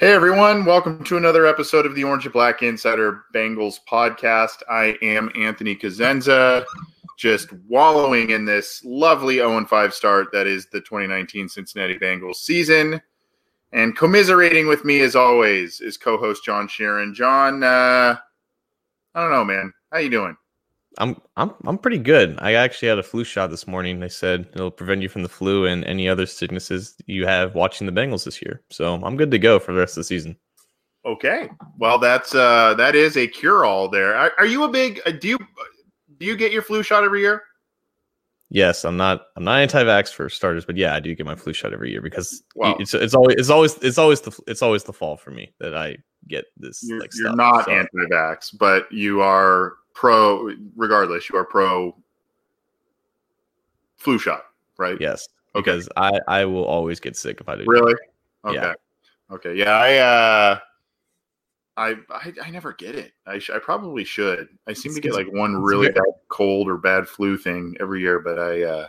Hey everyone, welcome to another episode of the Orange and Black Insider Bengals podcast. I am Anthony Cosenza, just wallowing in this lovely 0 5 start that is the 2019 Cincinnati Bengals season. And commiserating with me as always is co-host John Sheeran. John, uh, I don't know, man. How you doing? I'm I'm I'm pretty good. I actually had a flu shot this morning. They said it'll prevent you from the flu and any other sicknesses you have watching the Bengals this year. So I'm good to go for the rest of the season. Okay. Well, that's uh that is a cure all there. Are, are you a big uh, do you do you get your flu shot every year? Yes, I'm not I'm not anti-vax for starters, but yeah, I do get my flu shot every year because wow. it's it's always it's always it's always the it's always the fall for me that I get this. You're, like, you're not so. anti-vax, but you are pro regardless you are pro flu shot right yes okay. because i i will always get sick if i do really okay yeah. okay yeah i uh I, I, I never get it. I, sh- I probably should. I seem to get like one really bad cold or bad flu thing every year, but I, uh,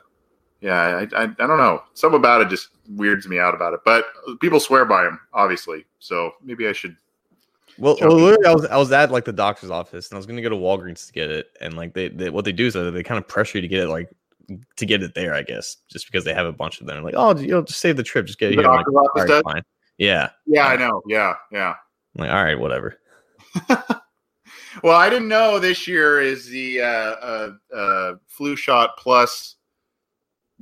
yeah, I, I, I don't know. Some about it just weirds me out about it. But people swear by them, obviously. So maybe I should well, well literally, I was I was at like the doctor's office and I was gonna go to Walgreens to get it, and like they, they what they do is they kind of pressure you to get it like to get it there, I guess, just because they have a bunch of them. Like, oh, you know, just save the trip, just get it the here. Like, right, fine. Yeah, yeah, I know. Yeah, yeah. I'm like, all right, whatever. well, I didn't know this year is the uh, uh, uh, flu shot plus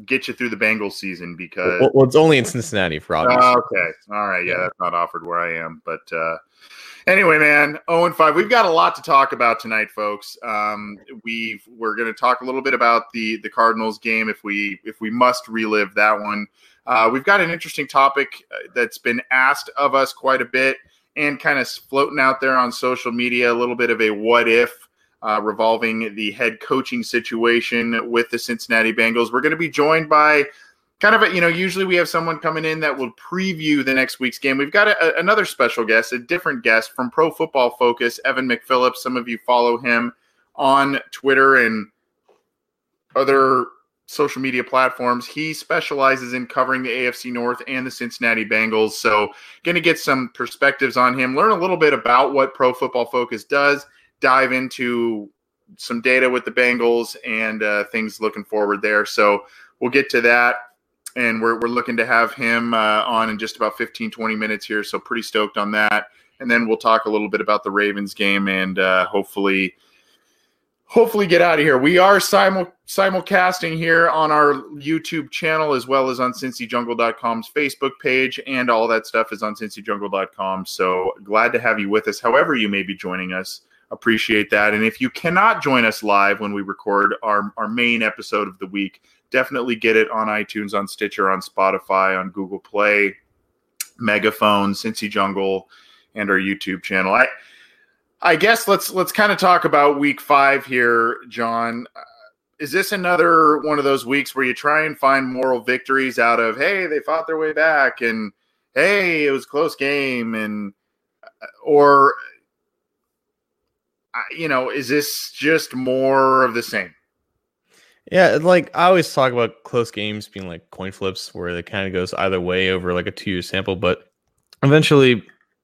get you through the Bengals season because well, well it's only in Cincinnati for obvious. okay, all right, yeah, yeah, that's not offered where I am, but uh, Anyway, man, 0 and 5. We've got a lot to talk about tonight, folks. Um, we we're going to talk a little bit about the the Cardinals game if we if we must relive that one. Uh, we've got an interesting topic uh, that's been asked of us quite a bit and kind of floating out there on social media. A little bit of a what if uh, revolving the head coaching situation with the Cincinnati Bengals. We're going to be joined by kind of a, you know usually we have someone coming in that will preview the next week's game. We've got a, another special guest a different guest from pro football focus evan mcphillips. Some of you follow him on twitter and other social media platforms. He specializes in covering the afc north and the cincinnati bengals. So going to get some perspectives on him learn a little bit about what pro football focus does dive into some data with the bengals and uh, things looking forward there. So we'll get to that and we're, we're looking to have him uh, on in just about 15 20 minutes here so pretty stoked on that. And then we'll talk a little bit about the ravens game and uh, hopefully hopefully get out of here. We are simul simulcasting here on our youtube channel as well as on cincyjungle.com's facebook page and all that stuff is on cincyjungle.com so glad to have you with us however you may be joining us. Appreciate that. And if you cannot join us live when we record our, our main episode of the week definitely get it on iTunes, on Stitcher, on Spotify, on Google Play, Megaphone, Cincy Jungle, and our YouTube channel. I I guess let's let's kind of talk about week five here, John. Uh, is this another one of those weeks where you try and find moral victories out of hey, they fought their way back and hey, it was close game and uh, or uh, you know, is this just more of the same? Yeah, like I always talk about close games being like coin flips where it kind of goes either way over like a two year sample, but eventually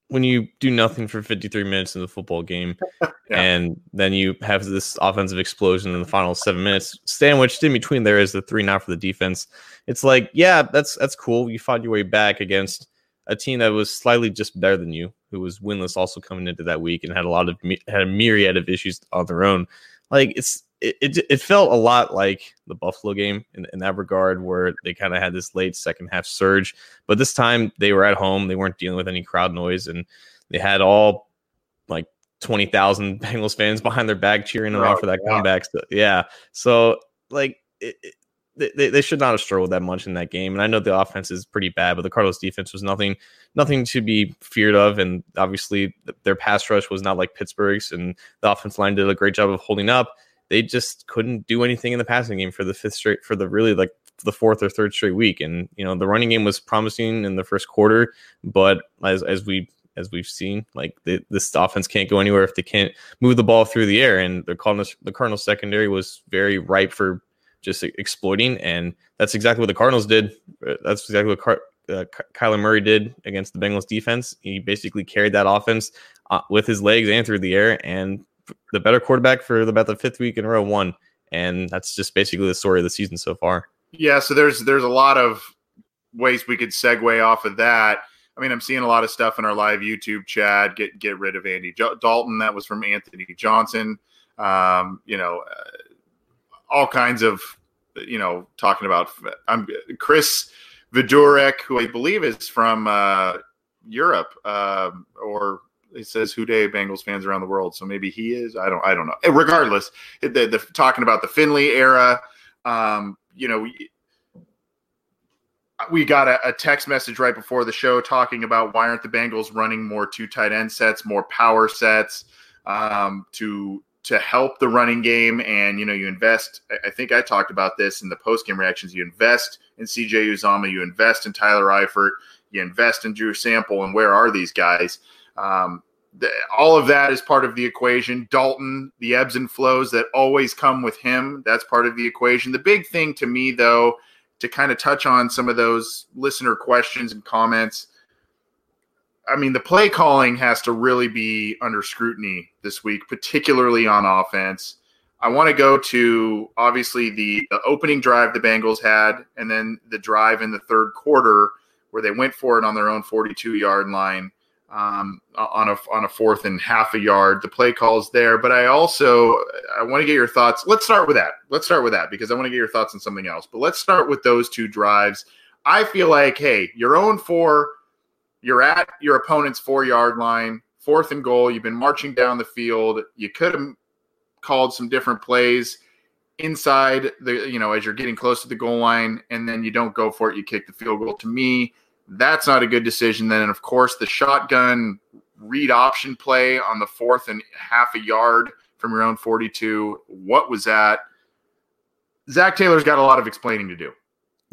when you do nothing for 53 minutes in the football game yeah. and then you have this offensive explosion in the final seven minutes sandwiched in between there is the three now for the defense it's like yeah that's that's cool you fought your way back against a team that was slightly just better than you who was winless also coming into that week and had a lot of had a myriad of issues on their own like it's it, it, it felt a lot like the Buffalo game in, in that regard, where they kind of had this late second half surge. But this time they were at home, they weren't dealing with any crowd noise, and they had all like 20,000 Bengals fans behind their back cheering them oh, for that yeah. comeback. So, yeah. So, like, it, it, they, they should not have struggled that much in that game. And I know the offense is pretty bad, but the Cardinals defense was nothing nothing to be feared of. And obviously their pass rush was not like Pittsburgh's and the offense line did a great job of holding up they just couldn't do anything in the passing game for the fifth straight for the really like the fourth or third straight week. And you know the running game was promising in the first quarter, but as as we as we've seen, like the, this offense can't go anywhere if they can't move the ball through the air. And the Cardinals the Cardinals secondary was very ripe for just exploiting, and that's exactly what the Cardinals did. That's exactly what Car- uh, Kyler Murray did against the Bengals defense. He basically carried that offense uh, with his legs and through the air, and the better quarterback for about the fifth week in a row won, and that's just basically the story of the season so far. Yeah, so there's there's a lot of ways we could segue off of that. I mean, I'm seeing a lot of stuff in our live YouTube chat. Get get rid of Andy Dalton. That was from Anthony Johnson. Um, you know, uh, all kinds of you know talking about. I'm Chris Vidurek, who I believe is from uh, Europe uh, or it says who day Bengals fans around the world. So maybe he is. I don't. I don't know. Regardless, the, the talking about the Finley era. Um, you know, we, we got a, a, text message right before the show talking about why aren't the Bengals running more two tight end sets, more power sets um, to to help the running game. And you know, you invest. I think I talked about this in the post game reactions. You invest in CJ Uzomah, you invest in Tyler Eifert, you invest in Drew Sample, and where are these guys? Um, the, all of that is part of the equation. Dalton, the ebbs and flows that always come with him, that's part of the equation. The big thing to me, though, to kind of touch on some of those listener questions and comments. I mean, the play calling has to really be under scrutiny this week, particularly on offense. I want to go to obviously the, the opening drive the Bengals had, and then the drive in the third quarter where they went for it on their own 42 yard line um, on a on a fourth and half a yard. The play calls there, but I also I want to get your thoughts. Let's start with that. Let's start with that because I want to get your thoughts on something else. But let's start with those two drives. I feel like, hey, you're own four. You're at your opponent's four yard line, fourth and goal. You've been marching down the field. You could have called some different plays inside the you know as you're getting close to the goal line, and then you don't go for it. You kick the field goal. To me that's not a good decision. Then, and of course, the shotgun read option play on the fourth and half a yard from your own 42. What was that? Zac Taylor's got a lot of explaining to do.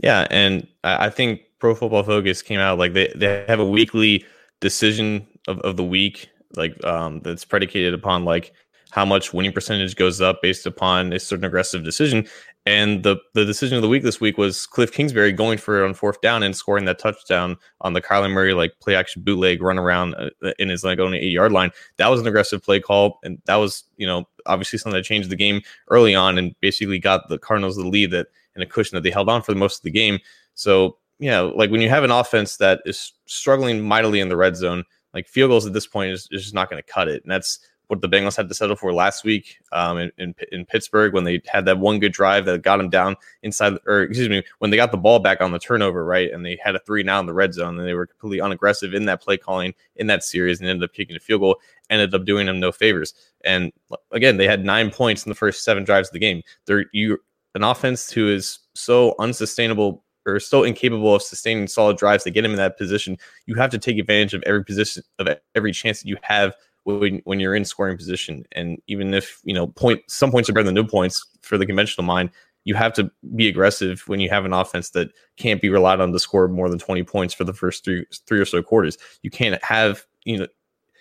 Yeah, and I think Pro Football Focus came out like they, they have a weekly decision of, of the week, like um, that's predicated upon like how much winning percentage goes up based upon a certain aggressive decision. And the the decision of the week this week was Cliff Kingsbury going for it on fourth down and scoring that touchdown on the Kyler Murray like play action bootleg run around uh, in his like on the eight yard line. That was an aggressive play call, and that was you know obviously something that changed the game early on and basically got the Cardinals the lead that and a cushion that they held on for the most of the game. So yeah, like when you have an offense that is struggling mightily in the red zone, like field goals at this point is, is just not going to cut it, and that's what the Bengals had to settle for last week um, in, in, in Pittsburgh when they had that one good drive that got them down inside, or excuse me, when they got the ball back on the turnover, right, and they had a three now in the red zone, and they were completely unaggressive in that play calling in that series, and ended up kicking a field goal, ended up doing them no favors. And again, they had nine points in the first seven drives of the game. They're you an offense who is so unsustainable or so incapable of sustaining solid drives to get him in that position. You have to take advantage of every position of every chance that you have when when you're in scoring position. And even if you know point some points are better than no points for the conventional mind, you have to be aggressive when you have an offense that can't be relied on to score more than 20 points for the first three three or so quarters. You can't have you know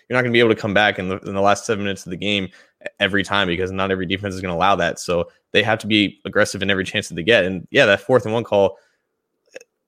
you're not going to be able to come back in the, in the last seven minutes of the game every time because not every defense is going to allow that. So they have to be aggressive in every chance that they get. And yeah, that fourth and one call.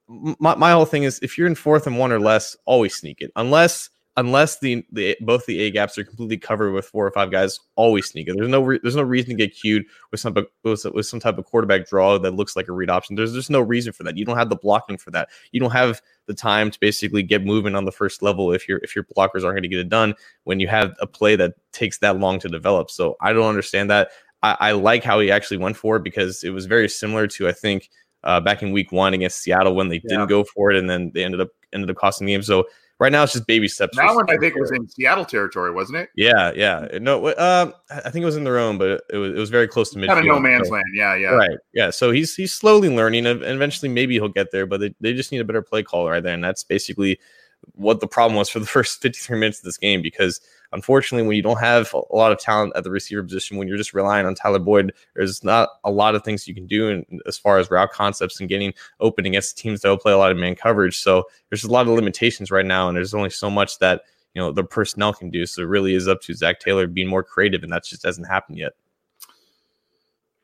My, my whole thing is if you're in fourth and one or less, always sneak it. Unless unless the, the both the A gaps are completely covered with four or five guys, always sneak it. There's no re- there's no reason to get cued with some with, with some type of quarterback draw that looks like a read option. There's just no reason for that. You don't have the blocking for that. You don't have the time to basically get moving on the first level if your if your blockers aren't going to get it done when you have a play that takes that long to develop. So I don't understand that. I, I like how he actually went for it because it was very similar to I think uh, back in week one against Seattle when they yeah. didn't go for it and then they ended up ended up costing the game. So Right now, it's just baby steps. That one I think was in Seattle territory, wasn't it? Yeah, yeah. No, um, I think it was in their own, but it was it was very close to midfield. Kind of no man's so, land. Yeah, yeah. Right. Yeah. So he's he's slowly learning, and eventually maybe he'll get there. But they, they just need a better play call right there, and that's basically what the problem was for the first 53 minutes of this game because unfortunately, when you don't have a lot of talent at the receiver position, when you're just relying on Tyler Boyd, there's not a lot of things you can do in, as far as route concepts and getting open against teams that will play a lot of man coverage. So there's a lot of limitations right now, and there's only so much that you know the personnel can do. So it really is up to zac Taylor being more creative, and that just hasn't happened yet.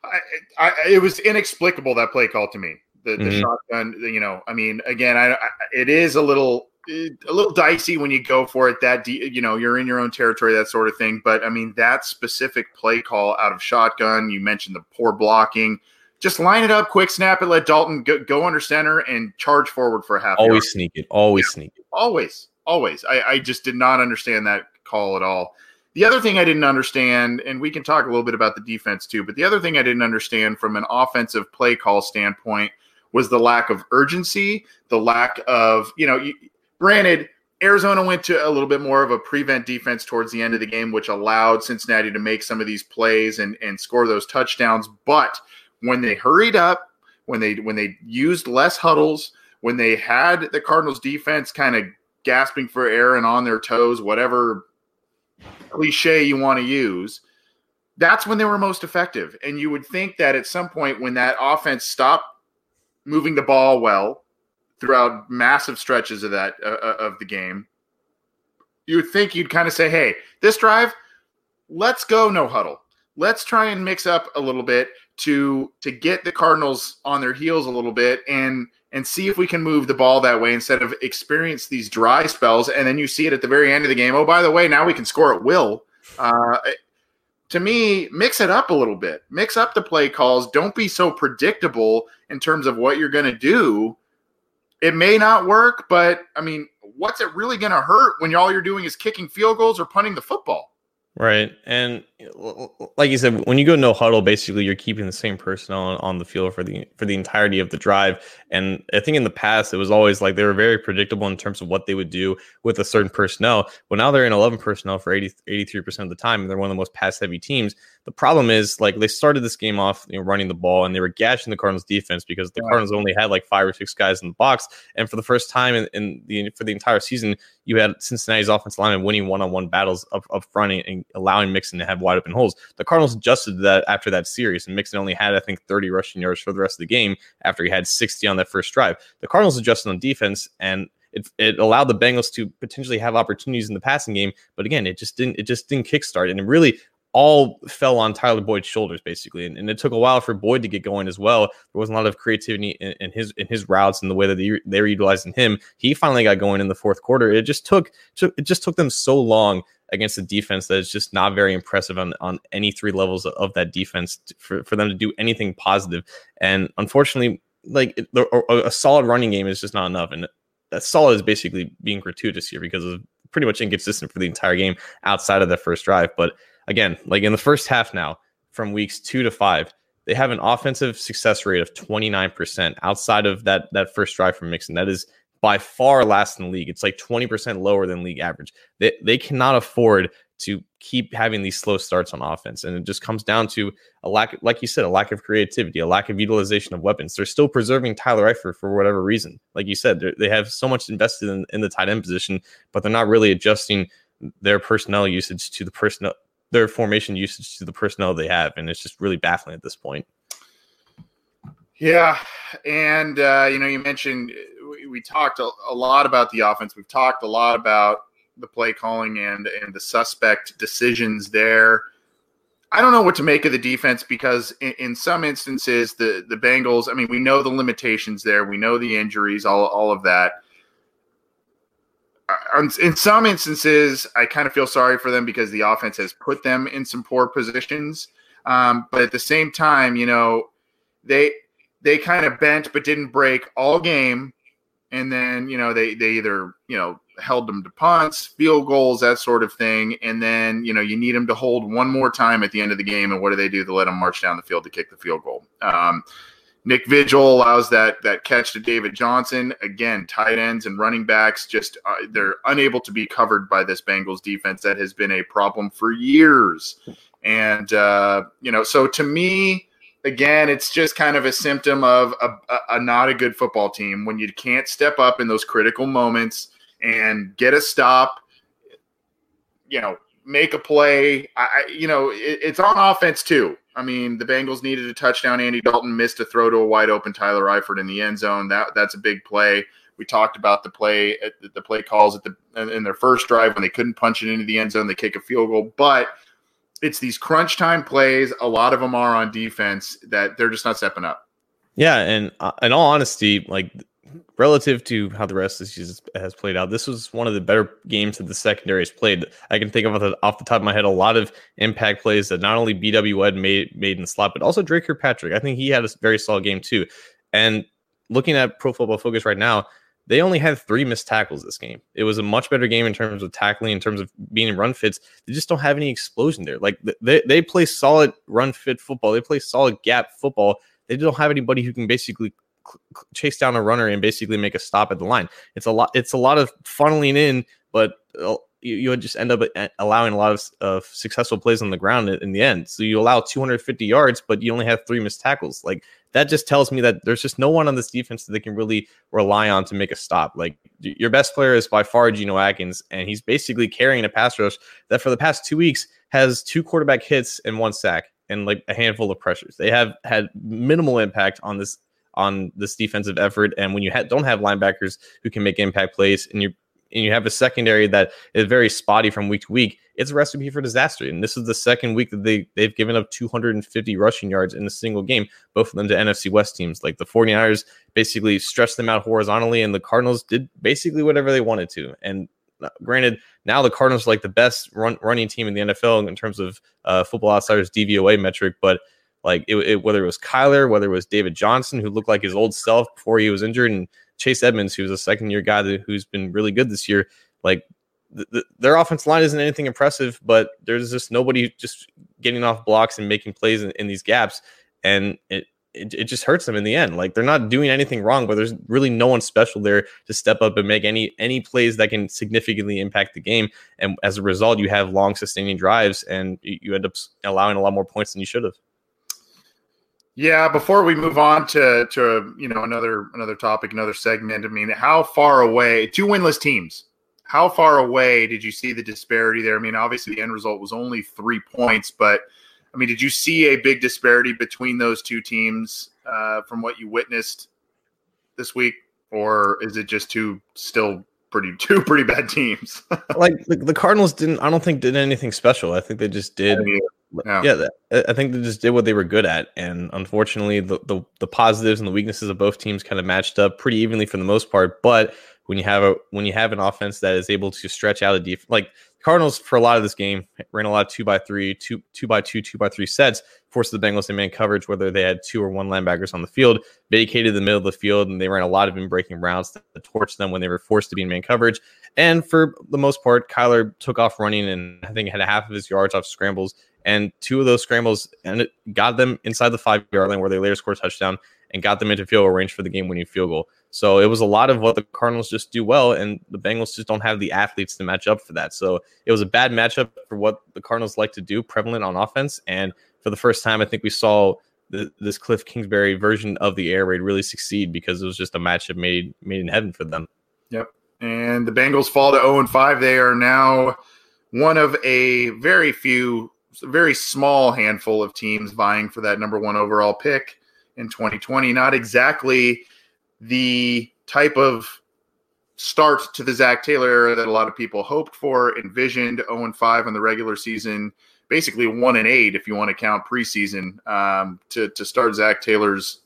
I, I, it was inexplicable that play call to me. The, the mm-hmm. shotgun, you know, I mean, again, I, it is a little a little dicey when you go for it that de- you know you're in your own territory that sort of thing. But i mean that specific play call out of shotgun you mentioned the poor blocking. Just line it up quick snap it let dalton go, go under center and charge forward for a half always yard. sneak it always yeah, sneak it. always always. I, I just did not understand that call at all. The other thing i didn't understand and we can talk a little bit about the defense too but the other thing i didn't understand from an offensive play call standpoint was the lack of urgency, the lack of, you know, you, Granted, Arizona went to a little bit more of a prevent defense towards the end of the game, which allowed Cincinnati to make some of these plays and, and score those touchdowns. But when they hurried up, when they when they used less huddles, when they had the Cardinals defense kind of gasping for air and on their toes, whatever cliche you want to use, that's when they were most effective. And you would think that at some point when that offense stopped moving the ball well, throughout massive stretches of that uh, uh, of the game, you would think you'd kind of say, "Hey, this drive, let's go no huddle. Let's try and mix up a little bit to to get the Cardinals on their heels a little bit and and see if we can move the ball that way instead of experience these dry spells and then you see it at the very end of the game. Oh, by the way, now we can score at will. Uh, to me, mix it up a little bit. Mix up the play calls. Don't be so predictable in terms of what you're going to do it may not work, but I mean, what's it really going to hurt when all you're doing is kicking field goals or punting the football? Right. And like you said, when you go no huddle, basically you're keeping the same personnel on, on the field for the for the entirety of the drive. And I think in the past it was always like they were very predictable in terms of what they would do with a certain personnel. Well, now they're in 11 personnel for 80, 83% of the time, and they're one of the most pass heavy teams. The problem is like they started this game off you know, running the ball and they were gashing the Cardinals defense because the Cardinals only had like five or six guys in the box. And for the first time in, in the for the entire season, you had Cincinnati's offensive lineman winning one on one battles up, up front and allowing Mixon to have wide open holes. The Cardinals adjusted that after that series, and Mixon only had, I think, 30 rushing yards for the rest of the game after he had 60 on that first drive. The Cardinals adjusted on defense and it, it allowed the Bengals to potentially have opportunities in the passing game, but again, it just didn't it just didn't kickstart, and it really all fell on Tyler Boyd's shoulders basically, and, and, it took a while for Boyd to get going as well. There wasn't a lot of creativity in, in his in his routes and the way that they, they were utilizing him. He finally got going in the fourth quarter. It just took, it just took them so long against a defense that is just not very impressive on, on any three levels of that defense for, for them to do anything positive. And unfortunately, like a, a solid running game is just not enough. And that solid is basically being gratuitous here because of pretty much inconsistent for the entire game outside of the first drive. But again, like in the first half now, from weeks two to five, they have an offensive success rate of 29% outside of that that first drive from Mixon. That is by far last in the league. It's like 20% lower than league average. They they cannot afford to keep having these slow starts on offense. And it just comes down to a lack, like you said, a lack of creativity, a lack of utilization of weapons. They're still preserving Tyler Eifert for whatever reason. Like you said, they have so much invested in, in the tight end position, but they're not really adjusting their personnel usage to the personnel their formation usage to the personnel they have, and it's just really baffling at this point. Yeah, and uh, you know, you mentioned we, we talked a, a, lot about the offense. We've talked a lot about the play calling and and the suspect decisions there. I don't know what to make of the defense because in, in, some instances the the Bengals. I mean, we know the limitations there. We know the injuries, all all of that. In some instances, I kind of feel sorry for them because the offense has put them in some poor positions. Um, but at the same time, you know, they they kind of bent but didn't break all game, and then you know they they either you know held them to punts, field goals, that sort of thing. And then, you know, you need them to hold one more time at the end of the game. And what do they do to let them march down the field to kick the field goal? Um, Nick Vigil allows that that catch to David Johnson. Again, tight ends and running backs just uh, they're unable to be covered by this Bengals defense that has been a problem for years. And uh, you know, so to me, again, it's just kind of a symptom of a, a, a not a good football team when you can't step up in those critical moments and get a stop, you know, make a play. I, you know, it, it's on offense too. I mean, the Bengals needed a touchdown. Andy Dalton missed a throw to a wide open Tyler Eifert in the end zone. That that's a big play. We talked about the play the play calls at the in their first drive when they couldn't punch it into the end zone. They kick a field goal, but it's these crunch time plays. A lot of them are on defense that they're just not stepping up. Yeah, and uh, in all honesty, like relative to how the rest of the season has played out, this was one of the better games that the secondary has played. I can think of off the top of my head a lot of impact plays that not only BW Webb made made in the slot, but also Dre Kirkpatrick. I think he had a very solid game too. And looking at Pro Football Focus right now, they only had three missed tackles this game. It was a much better game in terms of tackling, in terms of being in run fits. They just don't have any explosion there. Like they, they play solid run fit football. They play solid gap football. They don't have anybody who can basically chase down a runner and basically make a stop at the line. It's a lot. It's a lot of funneling in, but uh, you, you would just end up uh, allowing a lot of, of successful plays on the ground in, the end. So you allow 250 yards, but you only have three missed tackles. Like that just tells me that there's just no one on this defense that they can really rely on to make a stop. Like your best player is by far Geno Atkins, and he's basically carrying a pass rush that for the past two weeks has two quarterback hits and one sack and like a handful of pressures. They have had minimal impact on this on this defensive effort. And when you ha- don't have linebackers who can make impact plays, and you and you have a secondary that is very spotty from week to week, it's a recipe for disaster. And this is the second week that they they've given up 250 rushing yards in a single game, both of them to NFC West teams. Like the 49ers basically stretched them out horizontally, and the Cardinals did basically whatever they wanted to. And uh, granted, now the Cardinals are like the best run, running team in the NFL in terms of uh, Football Outsiders DVOA metric, but like it, it, whether it was Kyler, whether it was David Johnson, who looked like his old self before he was injured, and Chase Edmonds, who was a second year guy that, who's been really good this year. Like the, the, their offense line isn't anything impressive, but there's just nobody just getting off blocks and making plays in, in these gaps, and it, it, it just hurts them in the end. Like they're not doing anything wrong, but there's really no one special there to step up and make any any plays that can significantly impact the game. And as a result, you have long sustaining drives, and you end up allowing a lot more points than you should have. Yeah, before we move on to to you know another another topic, another segment. I mean, how far away two winless teams? How far away did you see the disparity there? I mean, obviously the end result was only three points, but I mean, did you see a big disparity between those two teams uh, from what you witnessed this week, or is it just two still pretty two pretty bad teams? like the, the, Cardinals didn't, I don't think did anything special. I think they just did. I mean, yeah, yeah I think they just did what they were good at, and unfortunately, the, the the positives and the weaknesses of both teams kind of matched up pretty evenly for the most part. But when you have a when you have an offense that is able to stretch out a deep like Cardinals for a lot of this game ran a lot of two by three, two two by two, two by three sets, forced the Bengals in man coverage, whether they had two or one linebackers on the field, vacated the middle of the field, and they ran a lot of in breaking routes that torched them when they were forced to be in man coverage. And for the most part, Kyler took off running and I think had half of his yards off scrambles and two of those scrambles and it got them inside the five yard line where they later scored a touchdown and got them into field goal range for the game winning field goal. So it was a lot of what the Cardinals just do well, and the Bengals just don't have the athletes to match up for that. So it was a bad matchup for what the Cardinals like to do, prevalent on offense. And for the first time, I think we saw the, this Cliff Kingsbury version of the air raid really succeed because it was just a matchup made made in heaven for them. Yep. And the Bengals fall to 0 and 5. They are now one of a very few very small handful of teams vying for that number one overall pick in 2020. Not exactly the type of start to the Zac Taylor era that a lot of people hoped for, envisioned 0 and 5 in the regular season, basically 1 and 8 if you want to count preseason um, to, to start Zac Taylor's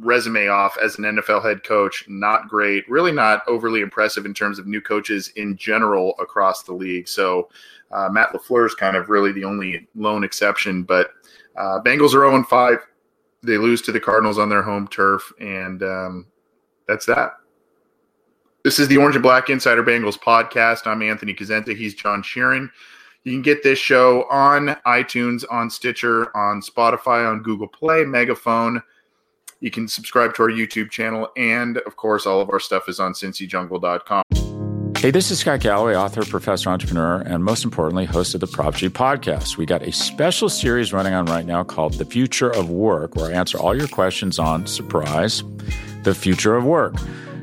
resume off as an NFL head coach. Not great, really not overly impressive in terms of new coaches in general across the league. So uh, Matt LaFleur is kind of really the only lone exception, but uh, Bengals are 0 5. They lose to the Cardinals on their home turf, and um, that's that. This is the Orange and Black Insider Bengals podcast. I'm Anthony Cosenza. He's John Sheeran. You can get this show on iTunes, on Stitcher, on Spotify, on Google Play, Megaphone. You can subscribe to our YouTube channel, and of course, all of our stuff is on cincyjungle.com. Hey, this is Scott Galloway, author, professor, entrepreneur, and most importantly, host of the Prop G podcast. We got a special series running on right now called The Future of Work, where I answer all your questions on surprise, the future of work.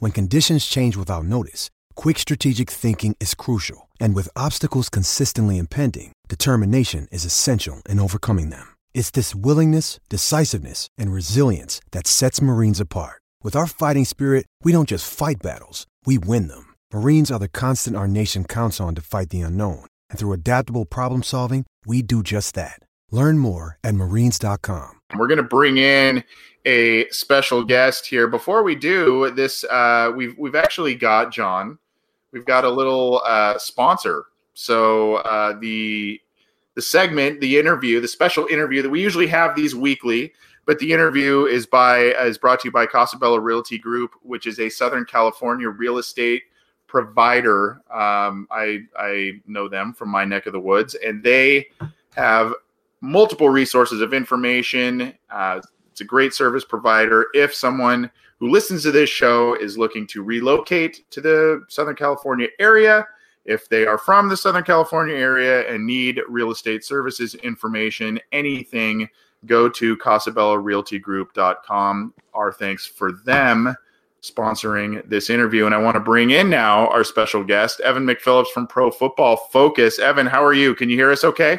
When conditions change without notice, quick strategic thinking is crucial, and with obstacles consistently impending, determination is essential in overcoming them. It's this willingness, decisiveness, and resilience that sets Marines apart. With our fighting spirit, we don't just fight battles, we win them. Marines are the constant our nation counts on to fight the unknown, and through adaptable problem solving, we do just that. Learn more at marines.com. We're going to bring in a special guest here. Before we do this, uh, we've we've actually got John. We've got a little uh, sponsor. So uh, the the segment, the interview, the special interview that we usually have these weekly, but the interview is by is brought to you by Casabella Realty Group, which is a Southern California real estate provider. Um, I I know them from my neck of the woods, and they have multiple resources of information. Uh, it's a great service provider. If someone who listens to this show is looking to relocate to the Southern California area, if they are from the Southern California area and need real estate services information, anything, go to casabellarealtygroup.com. Our thanks for them sponsoring this interview. And I want to bring in now our special guest, Evan McPhillips from Pro Football Focus. Evan, how are you? Can you hear us okay?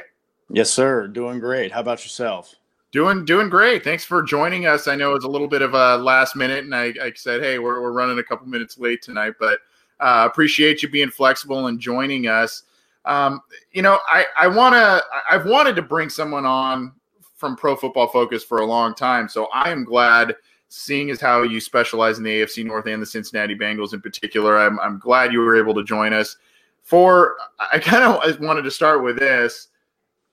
Yes, sir. Doing great. How about yourself? Doing doing great. Thanks for joining us. I know it's a little bit of a last minute, and I, I said, hey, we're, we're running a couple minutes late tonight, but uh, appreciate you being flexible and joining us. Um, you know, I I want to I've wanted to bring someone on from Pro Football Focus for a long time, so I am glad. Seeing as how you specialize in the AFC North and the Cincinnati Bengals in particular, I'm I'm glad you were able to join us. For I kind of wanted to start with this.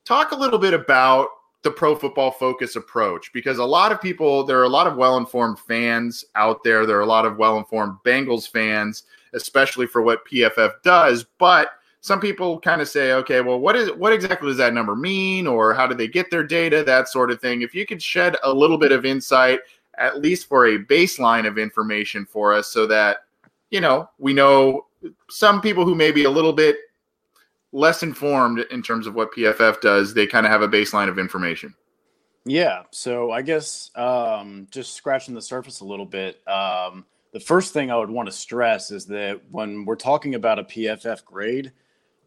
Talk a little bit about the pro football focus approach because a lot of people, there are a lot of well informed fans out there. There are a lot of well informed Bengals fans, especially for what PFF does. But some people kind of say, okay, well, what is what exactly does that number mean, or how do they get their data, that sort of thing. If you could shed a little bit of insight, at least for a baseline of information for us, so that you know we know some people who may be a little bit less informed in terms of what PFF does, they kind of have a baseline of information. Yeah. So I guess um, just scratching the surface a little bit. Um, the first thing I would want to stress is that when we're talking about a PFF grade,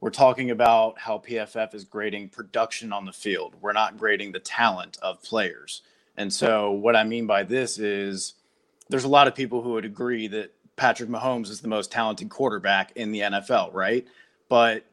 we're talking about how PFF is grading production on the field. We're not grading the talent of players. And so, what I mean by this is there's a lot of people who would agree that Patrick Mahomes is the most talented quarterback in the NFL, right? But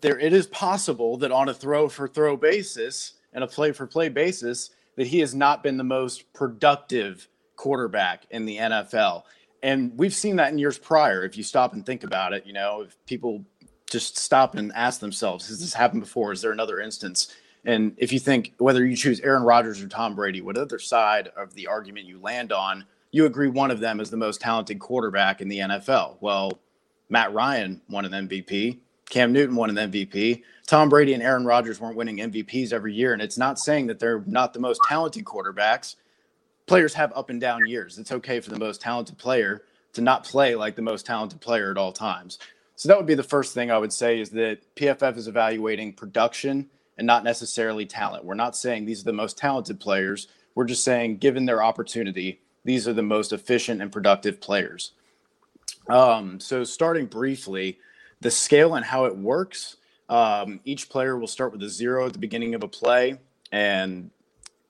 there it is possible that on a throw for throw basis and a play for play basis that he has not been the most productive quarterback in the NFL. And we've seen that in years prior. If you stop and think about it, you know, if people just stop and ask themselves, has this happened before? Is there another instance? And if you think whether you choose Aaron Rodgers or Tom Brady, what other side of the argument you land on, you agree one of them is the most talented quarterback in the NFL. Well, Matt Ryan won an MVP. Cam Newton won an MVP. Tom Brady and Aaron Rodgers weren't winning MVPs every year. And it's not saying that they're not the most talented quarterbacks. Players have up and down years. It's okay for the most talented player to not play like the most talented player at all times. So that would be the first thing I would say is that PFF is evaluating production and not necessarily talent. We're not saying these are the most talented players. We're just saying, given their opportunity, these are the most efficient and productive players. Um, so, starting briefly, the scale and how it works. Um, each player will start with a zero at the beginning of a play, and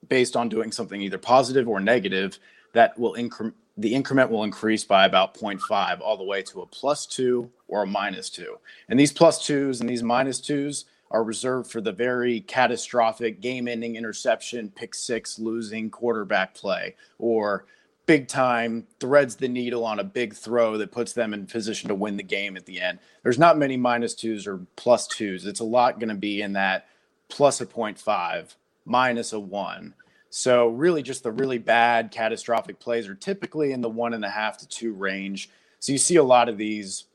based on doing something either positive or negative, that will increment the increment will increase by about 0.5 all the way to a plus two or a minus two. And these plus twos and these minus twos are reserved for the very catastrophic game ending interception, pick six, losing quarterback play, or big time threads the needle on a big throw that puts them in position to win the game at the end. There's not many minus twos or plus twos. It's a lot going to be in that plus a 0.5, minus a one. So, really, just the really bad catastrophic plays are typically in the one and a half to two range. So, you see a lot of these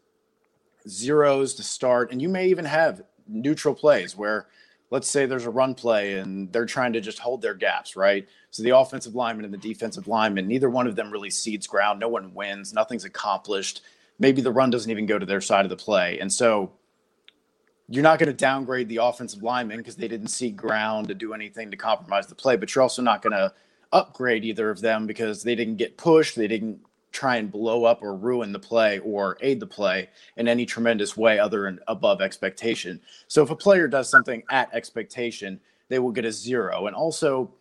zeros to start, and you may even have neutral plays where let's say there's a run play and they're trying to just hold their gaps, right? So the offensive lineman and the defensive lineman, neither one of them really cedes ground. No one wins. Nothing's accomplished. Maybe the run doesn't even go to their side of the play. And so you're not going to downgrade the offensive lineman because they didn't see ground to do anything to compromise the play, but you're also not going to upgrade either of them because they didn't get pushed. They didn't try and blow up or ruin the play or aid the play in any tremendous way other than above expectation. So if a player does something at expectation, they will get a zero. And also,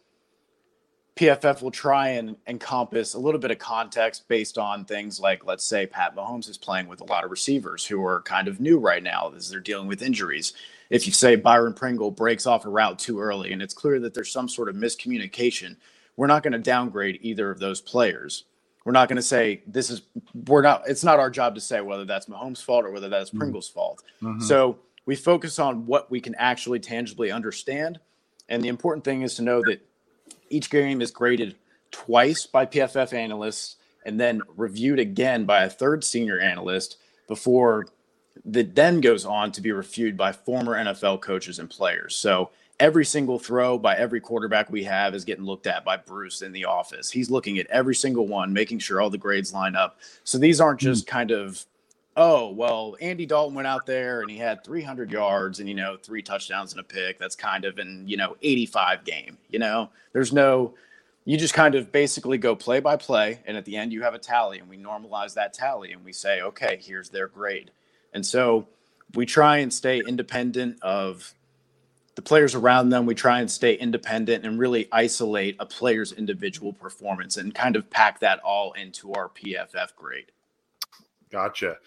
PFF will try and encompass a little bit of context based on things like, let's say, Pat Mahomes is playing with a lot of receivers who are kind of new right now as they're dealing with injuries. If you say Byron Pringle breaks off a route too early and it's clear that there's some sort of miscommunication, we're not going to downgrade either of those players. We're not going to say this is we're not. It's not our job to say whether that's Mahomes' fault or whether that's mm-hmm. Pringle's fault. Mm-hmm. So we focus on what we can actually tangibly understand, and the important thing is to know that each game is graded twice by PFF analysts and then reviewed again by a third senior analyst before that then goes on to be reviewed by former NFL coaches and players. So every single throw by every quarterback we have is getting looked at by Bruce in the office. He's looking at every single one, making sure all the grades line up. So these aren't hmm. just kind of, oh, well, Andy Dalton went out there and he had 300 yards and, you know, three touchdowns and a pick. That's kind of an, you know, 85 game. You know, there's no, you just kind of basically go play by play. And at the end, you have a tally and we normalize that tally and we say, okay, here's their grade. And so we try and stay independent of the players around them. We try and stay independent and really isolate a player's individual performance and kind of pack that all into our PFF grade. Gotcha.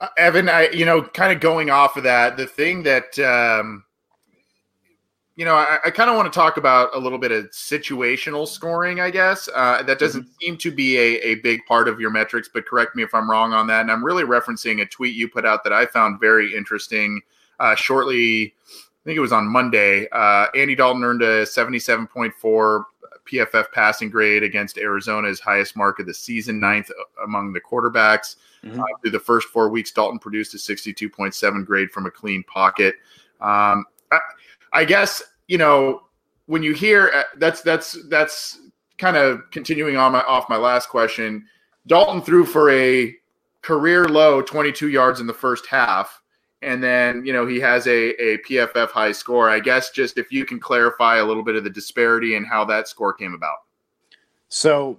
Uh, Evan, I, you know, kind of going off of that, the thing that, um, you know, I, I kind of want to talk about a little bit of situational scoring, I guess. Uh, that doesn't mm-hmm. seem to be a, a big part of your metrics, but correct me if I'm wrong on that. And I'm really referencing a tweet you put out that I found very interesting uh, shortly think it was on Monday. Uh, Andy Dalton earned a 77.4 PFF passing grade against Arizona's highest mark of the season, ninth among the quarterbacks. Mm-hmm. Uh, through the first four weeks, Dalton produced a 62.7 grade from a clean pocket. Um, I, I, guess you know when you hear uh, that's that's that's kind of continuing on my off my last question. Dalton threw for a career low 22 yards in the first half and then you know he has a, a PFF high score. I guess just if you can clarify a little bit of the disparity and how that score came about. So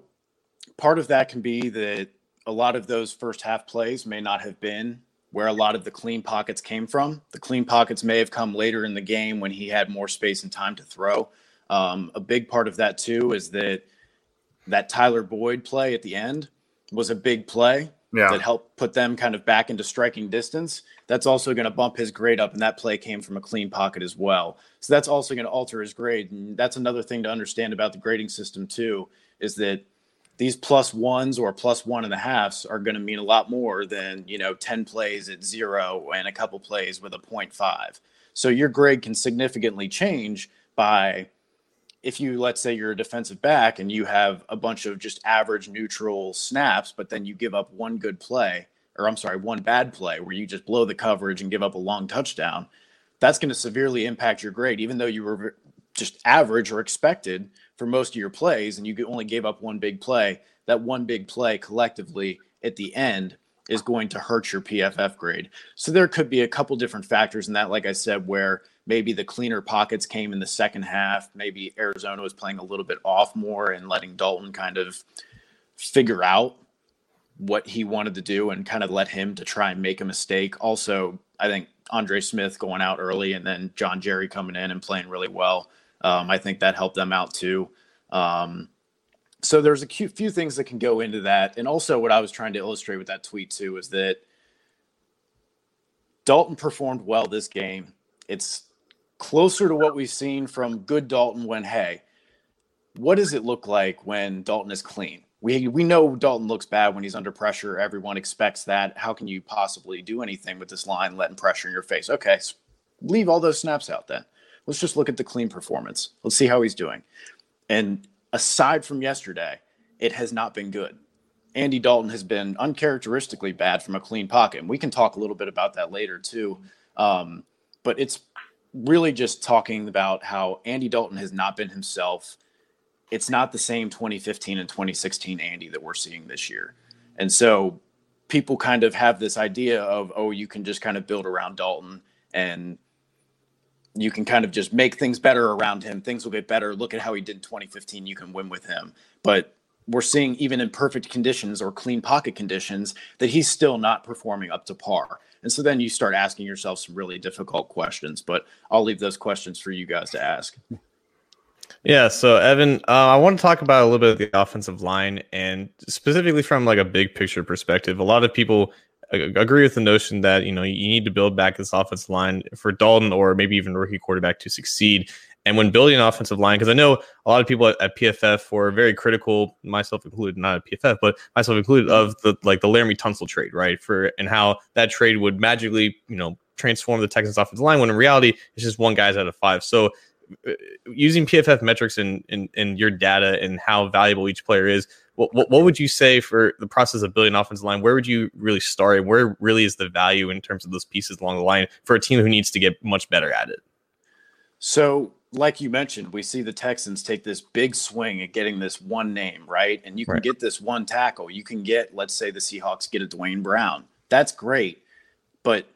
part of that can be that a lot of those first half plays may not have been where a lot of the clean pockets came from. The clean pockets may have come later in the game when he had more space and time to throw. Um, a big part of that too is that that Tyler Boyd play at the end was a big play yeah. that helped put them kind of back into striking distance. That's also going to bump his grade up, and that play came from a clean pocket as well. So that's also going to alter his grade. And that's another thing to understand about the grading system too, is that these plus ones or plus one and a halfs are going to mean a lot more than you know 10 plays at zero and a couple plays with a 0.5 so your grade can significantly change by if you let's say you're a defensive back and you have a bunch of just average neutral snaps, but then you give up one good play, or I'm sorry, one bad play where you just blow the coverage and give up a long touchdown, that's going to severely impact your grade, even though you were just average or expected for most of your plays and you only gave up one big play. That one big play collectively at the end is going to hurt your PFF grade. So there could be a couple different factors in that, like I said, where maybe the cleaner pockets came in the second half. Maybe Arizona was playing a little bit off more and letting Dalton kind of figure out what he wanted to do and kind of let him to try and make a mistake. Also, I think Andre Smith going out early and then John Jerry coming in and playing really well. Um, I think that helped them out too. Um, so there's a few things that can go into that. And also, what I was trying to illustrate with that tweet too is that Dalton performed well this game. It's closer to what we've seen from good Dalton when, hey, what does it look like when Dalton is clean? We, we know Dalton looks bad when he's under pressure. Everyone expects that. How can you possibly do anything with this line letting pressure in your face? Okay, so leave all those snaps out then. Let's just look at the clean performance. Let's see how he's doing. And aside from yesterday, it has not been good. Andy Dalton has been uncharacteristically bad from a clean pocket. And we can talk a little bit about that later, too. Um, but it's really just talking about how Andy Dalton has not been himself. It's not the same 2015 and 2016 Andy that we're seeing this year. And so people kind of have this idea of, oh, you can just kind of build around Dalton and you can kind of just make things better around him. Things will get better. Look at how he did in 2015. You can win with him. But we're seeing even in perfect conditions or clean pocket conditions that he's still not performing up to par. And so then you start asking yourself some really difficult questions. But I'll leave those questions for you guys to ask. Yeah, so Evan, uh, I want to talk about a little bit of the offensive line and specifically from like a big picture perspective. A lot of people agree with the notion that you know you need to build back this offensive line for Dalton or maybe even rookie quarterback to succeed. And when building an offensive line, because I know a lot of people at, at, PFF were very critical, myself included, not at PFF, but myself included, of the like the Laremy Tunsil trade, right? For and how that trade would magically, you know, transform the Texans offensive line when in reality it's just one guy's out of five. So uh, using PFF metrics and in, in, in, your data and how valuable each player is, what, what, what would you say for the process of building an offensive line? Where would you really start? And where really is the value in terms of those pieces along the line for a team who needs to get much better at it? So, like you mentioned, we see the Texans take this big swing at getting this one name, right? And you can right. get this one tackle. You can get, let's say, the Seahawks get a Duane Brown. That's great. But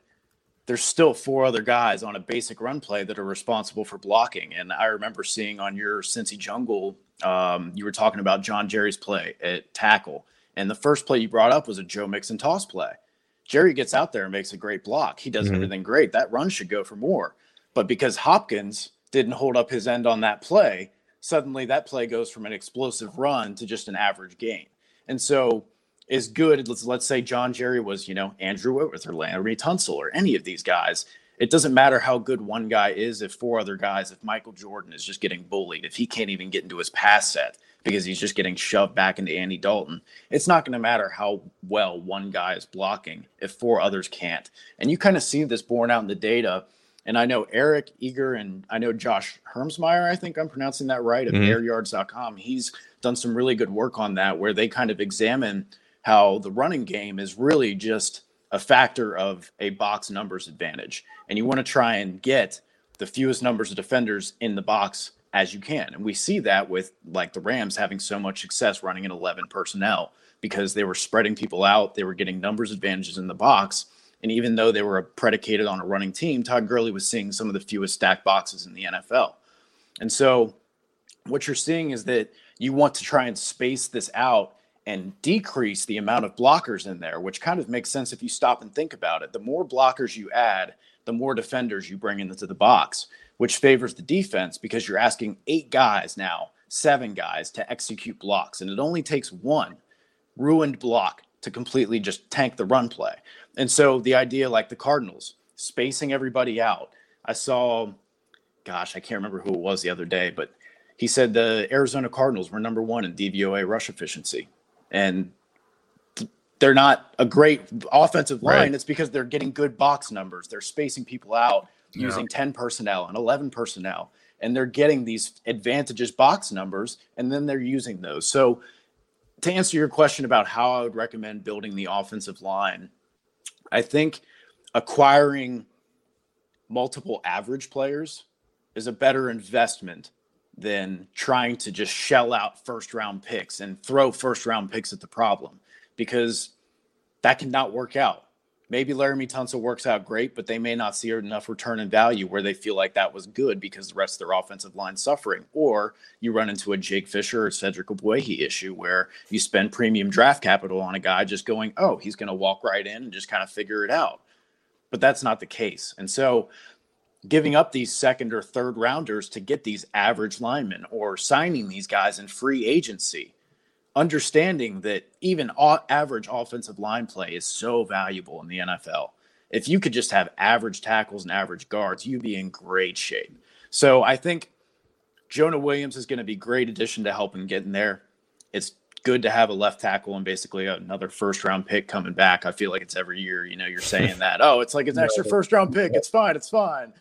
there's still four other guys on a basic run play that are responsible for blocking. And I remember seeing on your Cincy Jungle um, you were talking about John Jerry's play at tackle, and the first play you brought up was a Joe Mixon toss play. Jerry gets out there and makes a great block. He does mm-hmm. everything great. That run should go for more. But because Hopkins didn't hold up his end on that play, suddenly that play goes from an explosive run to just an average gain. And so, as good, let's, let's say John Jerry was, you know, Andrew Whitworth or Laremy Tunsil or any of these guys, it doesn't matter how good one guy is if four other guys, if Michael Jordan is just getting bullied, if he can't even get into his pass set because he's just getting shoved back into Andy Dalton, it's not going to matter how well one guy is blocking if four others can't. And you kind of see this borne out in the data. And I know Eric Eager and I know Josh Hermsmeyer, I think I'm pronouncing that right, of mm-hmm. airyards.com. He's done some really good work on that where they kind of examine how the running game is really just a factor of a box numbers advantage. And you want to try and get the fewest numbers of defenders in the box as you can. And we see that with like the Rams having so much success running in 11 personnel because they were spreading people out, they were getting numbers advantages in the box. And even though they were predicated on a running team, Todd Gurley was seeing some of the fewest stacked boxes in the NFL. And so what you're seeing is that you want to try and space this out and decrease the amount of blockers in there, which kind of makes sense if you stop and think about it. The more blockers you add, the more defenders you bring into the box, which favors the defense because you're asking eight guys now, seven guys to execute blocks. And it only takes one ruined block to completely just tank the run play. And so the idea, like the Cardinals, spacing everybody out. I saw, gosh, I can't remember who it was the other day, but he said the Arizona Cardinals were number one in DVOA rush efficiency and they're not a great offensive line. Right. It's because they're getting good box numbers. They're spacing people out yeah. using 10 personnel and 11 personnel, and they're getting these advantages box numbers, and then they're using those. So, to answer your question about how I would recommend building the offensive line, I think acquiring multiple average players is a better investment than trying to just shell out first round picks and throw first round picks at the problem because that cannot work out. Maybe Laremy Tunsil works out great, but they may not see enough return in value where they feel like that was good because the rest of their offensive line suffering. Or you run into a Jake Fisher or Cedric Ogbuehi issue where you spend premium draft capital on a guy just going, oh, he's going to walk right in and just kind of figure it out. But that's not the case. And so giving up these second or third rounders to get these average linemen or signing these guys in free agency understanding that even average offensive line play is so valuable in the NFL. If you could just have average tackles and average guards, you'd be in great shape. So I think Jonah Williams is going to be great addition to helping get in there. It's good to have a left tackle and basically another first round pick coming back. I feel like it's every year, you know, you're saying that, oh, it's like an extra first round pick. It's fine. It's fine.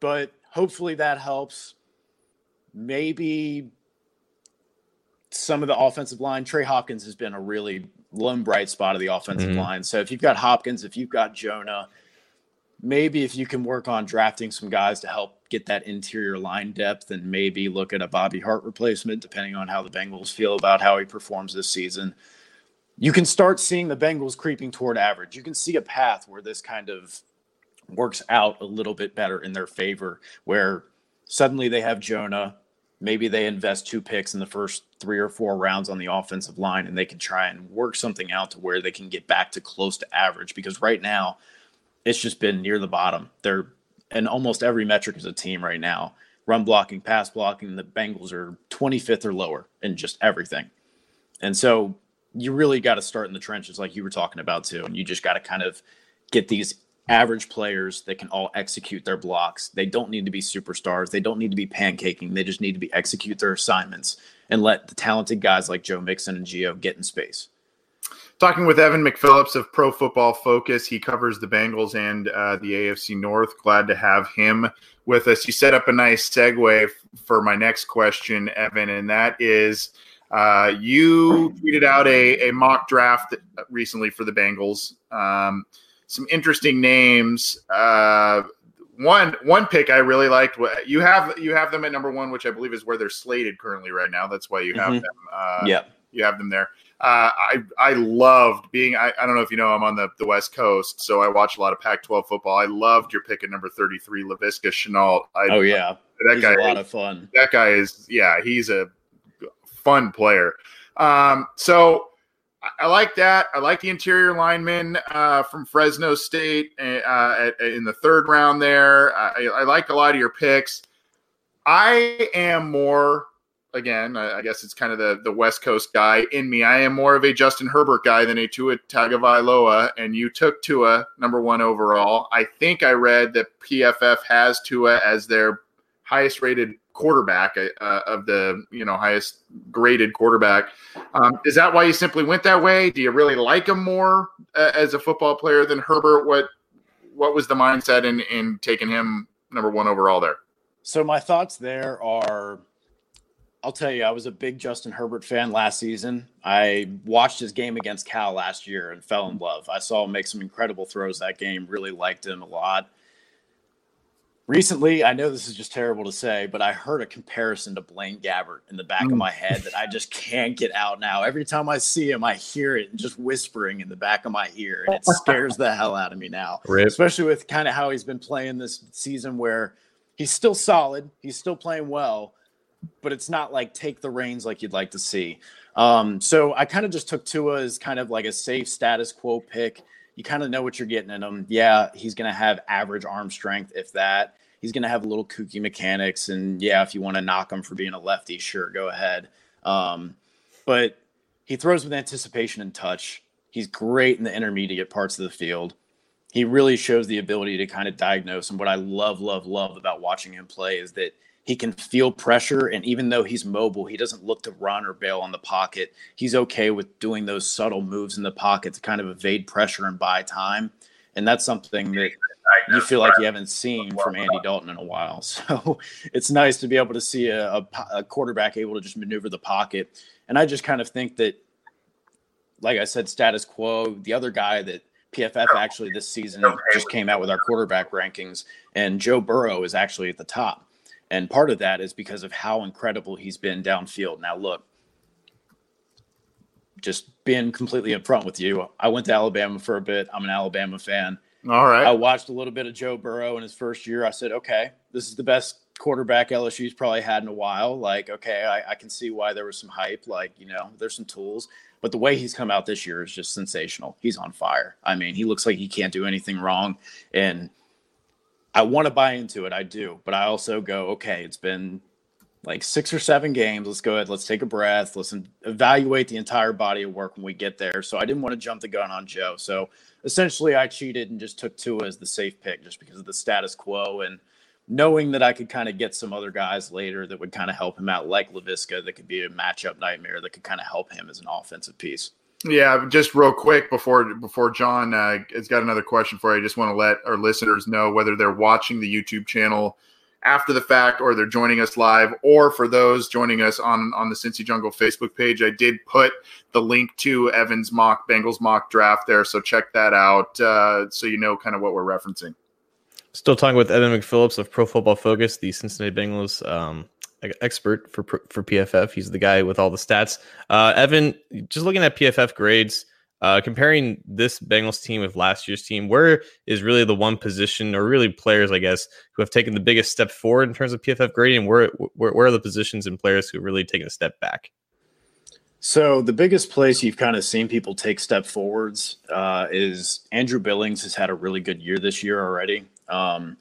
But hopefully that helps. Maybe some of the offensive line. Trey Hopkins has been a really lone bright spot of the offensive mm-hmm. line. So if you've got Hopkins, if you've got Jonah, maybe if you can work on drafting some guys to help get that interior line depth and maybe look at a Bobby Hart replacement, depending on how the Bengals feel about how he performs this season. You can start seeing the Bengals creeping toward average. You can see a path where this kind of works out a little bit better in their favor, where suddenly they have Jonah, maybe they invest two picks in the first three or four rounds on the offensive line and they can try and work something out to where they can get back to close to average because right now it's just been near the bottom. They're in almost every metric as a team right now. Run blocking, pass blocking, the Bengals are 25th or lower in just everything. And so you really got to start in the trenches like you were talking about too. And you just got to kind of get these average players that can all execute their blocks. They don't need to be superstars. They don't need to be pancaking. They just need to be execute their assignments and let the talented guys like Joe Mixon and Gio get in space. Talking with Evan McPhillips of Pro Football Focus, he covers the Bengals and uh, the AFC North. Glad to have him with us. You set up a nice segue for my next question, Evan, and that is uh, you tweeted out a, a mock draft recently for the Bengals. Um, some interesting names. Uh, one one pick I really liked. You have you have them at number one, which I believe is where they're slated currently right now. That's why you have mm-hmm. them. Uh, yeah, you have them there. Uh, I I loved being. I, I don't know if you know I'm on the, the West Coast, so I watch a lot of Pac-12 football. I loved your pick at number 33, Laviska Shenault. I, oh yeah, that he's guy a lot of fun. That guy is yeah, he's a fun player. Um, so I like that. I like the interior lineman uh, from Fresno State uh, at, in the third round there. I, I, like a lot of your picks. I am more, again, I, I, guess it's kind of the, the West Coast guy in me. I am more of a Justin Herbert guy than a Tua Tagovailoa, and you took Tua number one overall. I think I read that PFF has Tua as their highest rated quarterback uh, of the you know highest graded quarterback. Um, is that why you simply went that way? Do you really like him more uh, as a football player than Herbert? What what was the mindset in in taking him number one overall there? So my thoughts there are. I'll tell you, I was a big Justin Herbert fan last season. I watched his game against Cal last year and fell in love. I saw him make some incredible throws that game, really liked him a lot. Recently, I know this is just terrible to say, but I heard a comparison to Blaine Gabbert in the back of mm. my head that I just can't get out now. Every time I see him, I hear it just whispering in the back of my ear, and it scares the hell out of me now. Rip. Especially with kind of how he's been playing this season, where he's still solid, he's still playing well, but it's not like take the reins like you'd like to see. Um, so I kind of just took Tua as kind of like a safe status quo pick you kind of know what you're getting in him. Yeah, he's going to have average arm strength, if that. He's going to have a little kooky mechanics. And yeah, if you want to knock him for being a lefty, sure, go ahead. Um, but he throws with anticipation and touch. He's great in the intermediate parts of the field. He really shows the ability to kind of diagnose. And what I love, love, love about watching him play is that he can feel pressure. And even though he's mobile, he doesn't look to run or bail on the pocket. He's okay with doing those subtle moves in the pocket to kind of evade pressure and buy time. And that's something that you feel like you haven't seen from Andy Dalton in a while. So it's nice to be able to see a, a, a quarterback able to just maneuver the pocket. And I just kind of think that, like I said, status quo, the other guy that PFF actually this season just came out with our quarterback rankings, and Joe Burrow is actually at the top. And part of that is because of how incredible he's been downfield. Now, look, just being completely upfront with you, I went to Alabama for a bit. I'm an Alabama fan. All right. I watched a little bit of Joe Burrow in his first year. I said, okay, this is the best quarterback LSU's probably had in a while. Like, okay, I, I, can see why there was some hype. Like, you know, there's some tools. But the way he's come out this year is just sensational. He's on fire. I mean, he looks like he can't do anything wrong. And I want to buy into it. I do. But I also go, okay, it's been like six or seven games. Let's go ahead. Let's take a breath. Let's evaluate the entire body of work when we get there. So I didn't want to jump the gun on Joe. So essentially, I cheated and just took Tua as the safe pick just because of the status quo and knowing that I could kind of get some other guys later that would kind of help him out, like Laviska, that could be a matchup nightmare that could kind of help him as an offensive piece. Yeah, just real quick before before John uh, has got another question for you. I just want to let our listeners know whether they're watching the YouTube channel after the fact or they're joining us live or for those joining us on on the Cincy Jungle Facebook page I did put the link to Evan's mock Bengals mock draft there so check that out uh, so you know kind of what we're referencing still talking with Evan McPhillips of Pro Football Focus the Cincinnati Bengals um, expert for for PFF he's the guy with all the stats uh, Evan just looking at PFF grades uh, comparing this Bengals team with last year's team, where is really the one position, or really players, I guess, who have taken the biggest step forward in terms of PFF grading? Where where, where are the positions and players who have really taken a step back? So the biggest place you've kind of seen people take step forwards uh, is Andrew Billings has had a really good year this year already. Um,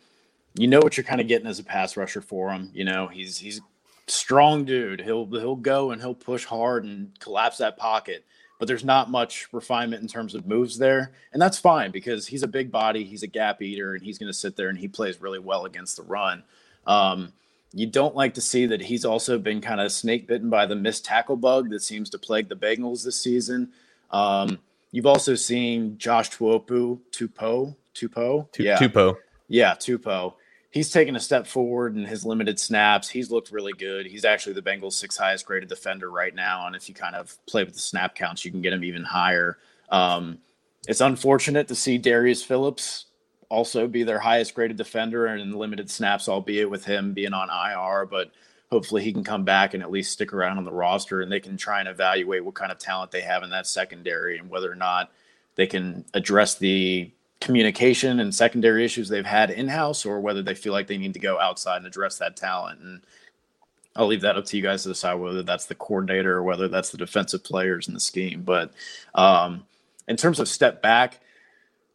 you know what you're kind of getting as a pass rusher for him. You know he's he's strong dude. He'll he'll go and he'll push hard and collapse that pocket but there's not much refinement in terms of moves there. And that's fine because he's a big body, he's a gap eater, and he's going to sit there and he plays really well against the run. Um, you don't like to see that he's also been kind of snake bitten by the missed tackle bug that seems to plague the Bengals this season. Um, you've also seen Josh Tuopu, Tupo, Tupo, yeah, Tupo, yeah, Tupo he's taken a step forward in his limited snaps. He's looked really good. He's actually the Bengals' sixth highest graded defender right now. And if you kind of play with the snap counts, you can get him even higher. Um, it's unfortunate to see Darius Phillips also be their highest graded defender and in limited snaps, albeit with him being on IR. But hopefully he can come back and at least stick around on the roster and they can try and evaluate what kind of talent they have in that secondary and whether or not they can address the communication and secondary issues they've had in house or whether they feel like they need to go outside and address that talent. And I'll leave that up to you guys to decide whether that's the coordinator or whether that's the defensive players in the scheme. But um, in terms of step back,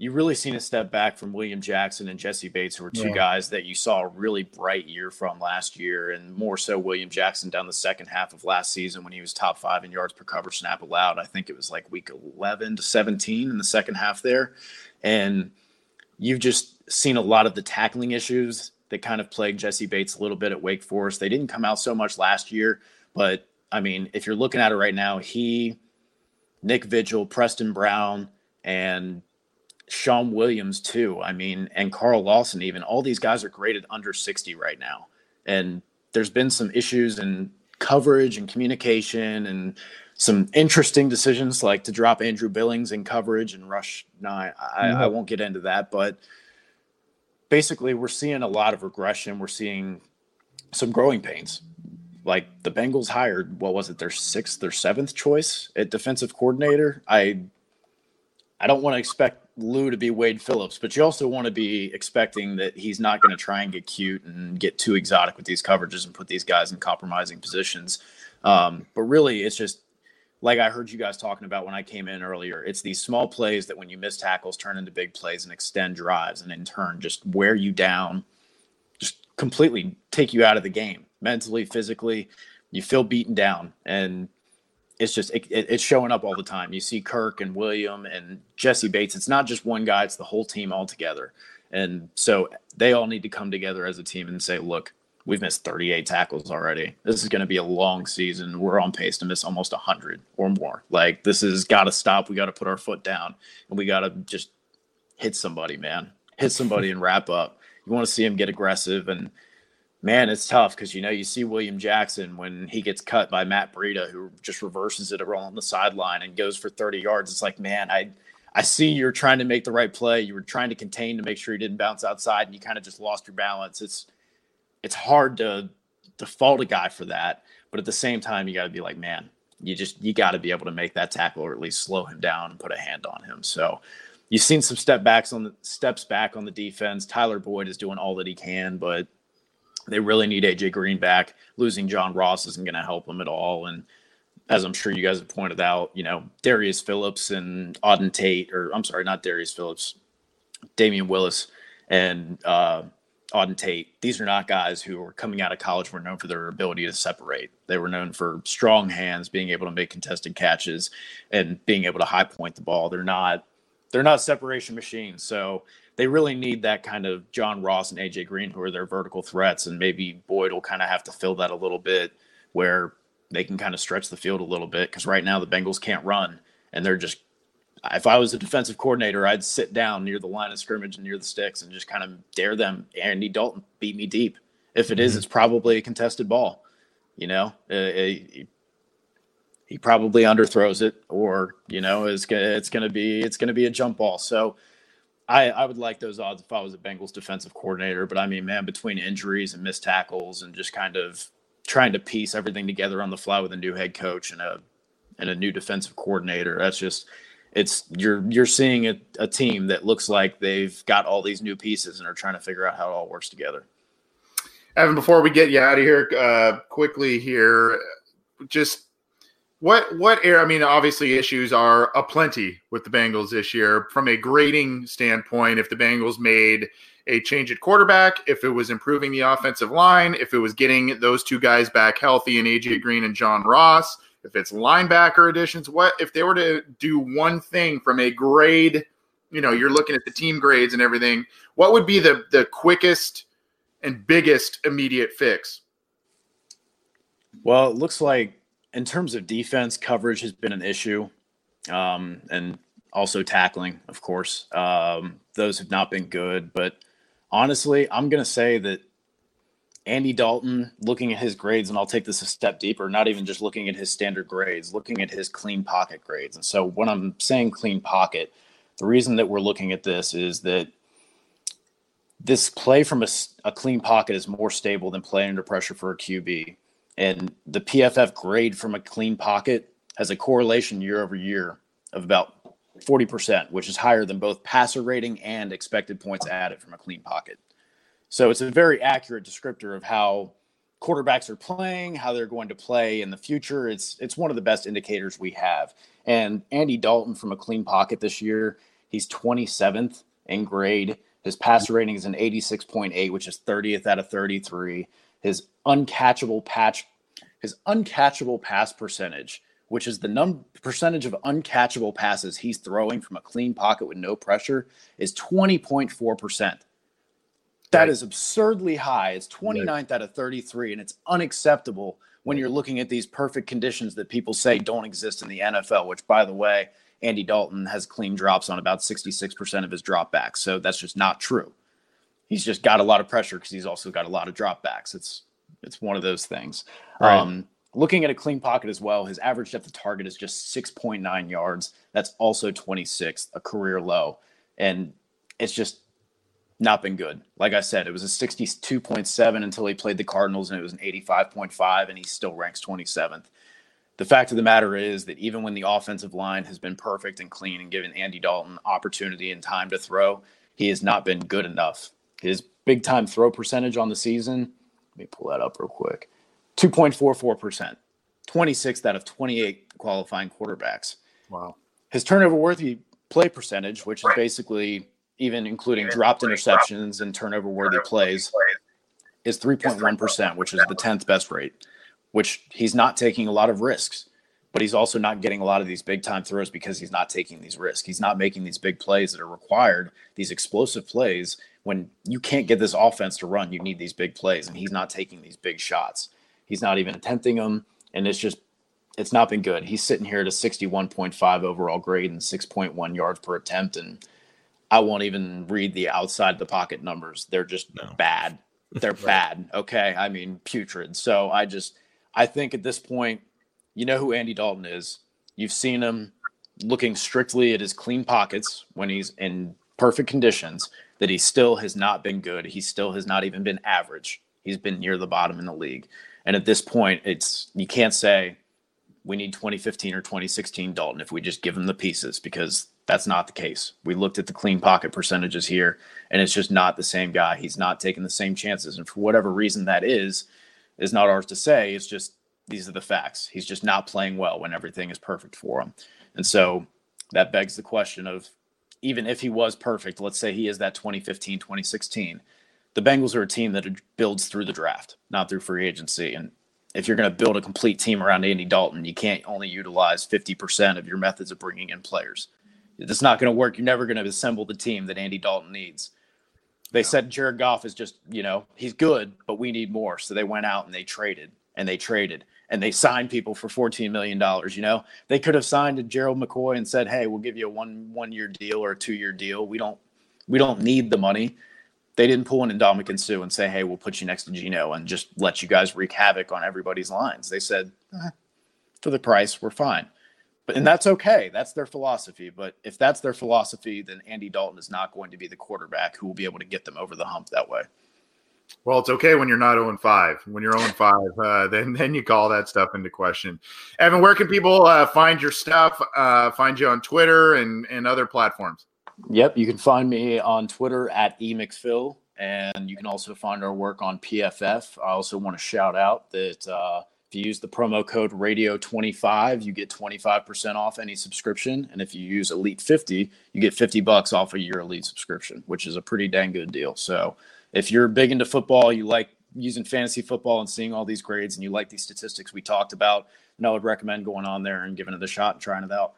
you really seen a step back from William Jackson and Jessie Bates, who were two yeah. guys that you saw a really bright year from last year, and more so William Jackson down the second half of last season when he was top five in yards per cover snap allowed. I think it was like week 11 to 17 in the second half there. And you've just seen a lot of the tackling issues that kind of plagued Jessie Bates a little bit at Wake Forest. They didn't come out so much last year, but I mean, if you're looking at it right now, he, Nick Vigil, Preston Brown, and Shawn Williams too. I mean, and Carl Lawson even. All these guys are graded under 60 right now. And there's been some issues in coverage and communication and some interesting decisions like to drop Andrew Billings in coverage and rush nine. I, mm-hmm. I won't get into that, but basically we're seeing a lot of regression. We're seeing some growing pains. Like the Bengals hired, what was it, their sixth or seventh choice at defensive coordinator? I I don't want to expect Lou to be Wade Phillips, but you also want to be expecting that he's not going to try and get cute and get too exotic with these coverages and put these guys in compromising positions. Um, but really, it's just like I heard you guys talking about when I came in earlier, it's these small plays that when you miss tackles turn into big plays and extend drives and in turn just wear you down, just completely take you out of the game mentally, physically. You feel beaten down and it's just it, it's showing up all the time. You see Kirk and William and Jessie Bates. It's not just one guy; it's the whole team all together. And so they all need to come together as a team and say, "Look, we've missed 38 tackles already. This is going to be a long season. We're on pace to miss almost 100 or more. Like this has got to stop. We got to put our foot down and we got to just hit somebody, man. Hit somebody and wrap up. You want to see him get aggressive and man, it's tough because you know you see William Jackson when he gets cut by Matt Breida, who just reverses it on the sideline and goes for 30 yards. It's like, man, I I see you're trying to make the right play. You were trying to contain to make sure he didn't bounce outside, and you kind of just lost your balance. It's it's hard to to fault a guy for that, but at the same time, you got to be like, man, you just you got to be able to make that tackle or at least slow him down and put a hand on him. So you've seen some step backs on the steps back on the defense. Tyler Boyd is doing all that he can, but they really need AJ Green back. Losing John Ross isn't going to help them at all. And as I'm sure you guys have pointed out, you know, Darius Phillips and Auden Tate, or I'm sorry, not Darius Phillips, Damion Willis and uh, Auden Tate. These are not guys who were coming out of college were known for their ability to separate. They were known for strong hands, being able to make contested catches, and being able to high point the ball. They're not they're not separation machines. So they really need that kind of John Ross and AJ Green who are their vertical threats, and maybe Boyd will kind of have to fill that a little bit where they can kind of stretch the field a little bit because right now the Bengals can't run and they're just if I was a defensive coordinator, I'd sit down near the line of scrimmage and near the sticks and just kind of dare them. Andy Dalton beat me deep. If it is, mm-hmm. it's probably a contested ball. You know, uh, uh he probably underthrows it, or you know, it's gonna it's gonna be it's gonna be a jump ball. So. I, I would like those odds if I was a Bengals defensive coordinator, but I mean, man, between injuries and missed tackles and just kind of trying to piece everything together on the fly with a new head coach and a and a new defensive coordinator. That's just it's you're you're seeing a, a team that looks like they've got all these new pieces and are trying to figure out how it all works together. Evan, before we get you out of here, uh, quickly here, just what what air? I mean, obviously issues are aplenty with the Bengals this year. From a grading standpoint, if the Bengals made a change at quarterback, if it was improving the offensive line, if it was getting those two guys back healthy and AJ Green and John Ross, if it's linebacker additions, what if they were to do one thing from a grade, you know, you're looking at the team grades and everything, what would be the the quickest and biggest immediate fix? Well, it looks like in terms of defense, coverage has been an issue. Um, and also tackling, of course. Um, those have not been good, but honestly, I'm going to say that Andy Dalton, looking at his grades, and I'll take this a step deeper, not even just looking at his standard grades, looking at his clean pocket grades. And so when I'm saying clean pocket, the reason that we're looking at this is that this play from a, a clean pocket is more stable than play under pressure for a QB. And the PFF grade from a clean pocket has a correlation year over year of about 40%, which is higher than both passer rating and expected points added from a clean pocket. So it's a very accurate descriptor of how quarterbacks are playing, how they're going to play in the future. It's it's one of the best indicators we have. And Andy Dalton from a clean pocket this year, he's 27th in grade. His passer rating is an 86.8, which is 30th out of 33. His uncatchable patch, his uncatchable pass percentage which is the num percentage of uncatchable passes he's throwing from a clean pocket with no pressure, is 20.4%. That right. is absurdly high. It's 29th right. out of 33, and it's unacceptable when you're looking at these perfect conditions that people say don't exist in the NFL, which, by the way, Andy Dalton has clean drops on about 66% of his dropbacks. So that's just not true. He's just got a lot of pressure because he's also got a lot of dropbacks. It's it's one of those things. Right. Um, Looking at a clean pocket as well, his average depth of target is just 6.9 yards. That's also 26th, a career low. And it's just not been good. Like I said, it was a 62.7 until he played the Cardinals, and it was an 85.5, and he still ranks 27th. The fact of the matter is that even when the offensive line has been perfect and clean and given Andy Dalton opportunity and time to throw, he has not been good enough. His big time throw percentage on the season, let me pull that up real quick. 2.44%, 26th out of 28 qualifying quarterbacks. Wow. His turnover worthy play percentage, which is basically even including dropped interceptions and turnover worthy plays, is 3.1%, which is the 10th best rate, which he's not taking a lot of risks, but he's also not getting a lot of these big time throws because he's not taking these risks. He's not making these big plays that are required, these explosive plays. When you can't get this offense to run, you need these big plays, and he's not taking these big shots. He's not even attempting them, and it's just it's not been good. He's sitting here at a 61.5 overall grade and 6.1 yards per attempt, and I won't even read the outside the pocket numbers. They're just no. bad. They're right. bad. Okay, I mean putrid. So I just I think at this point, you know who Andy Dalton is. You've seen him looking strictly at his clean pockets when he's in perfect conditions. That he still has not been good. He still has not even been average. He's been near the bottom in the league. And at this point, it's you can't say we need 2015 or 2016 Dalton if we just give him the pieces because that's not the case. We looked at the clean pocket percentages here, and it's just not the same guy. He's not taking the same chances. And for whatever reason that is, is not ours to say. It's just these are the facts. He's just not playing well when everything is perfect for him. And so that begs the question of even if he was perfect, let's say he is that 2015, 2016, the Bengals are a team that builds through the draft, not through free agency. And if you're going to build a complete team around Andy Dalton, you can't only utilize 50% of your methods of bringing in players. It's not going to work. You're never going to assemble the team that Andy Dalton needs. They said Jared Goff is just, you know, he's good, but we need more. So they went out and they traded and they traded and they signed people for $14 million. You know, they could have signed a Gerald McCoy and said, Hey, we'll give you a one, one year deal or a two year deal. We don't, we don't need the money. They didn't pull in Ndamukong Suh and say, Hey, we'll put you next to Geno and just let you guys wreak havoc on everybody's lines. They said, eh, for the price, we're fine. But, and that's okay. That's their philosophy. But if that's their philosophy, then Andy Dalton is not going to be the quarterback who will be able to get them over the hump that way. Well, it's okay when you're not 0 5. When you're 0 5, uh, then then you call that stuff into question. Evan, where can people uh, find your stuff? Uh, find you on Twitter and, and other platforms? Yep, you can find me on Twitter at emcphil, and you can also find our work on PFF. I also want to shout out that uh, if you use the promo code radio25, you get 25% off any subscription. And if you use Elite 50, you get 50 bucks off of your Elite subscription, which is a pretty dang good deal. So if you're big into football, you like using fantasy football and seeing all these grades, and you like these statistics we talked about, then I would recommend going on there and giving it a shot and trying it out.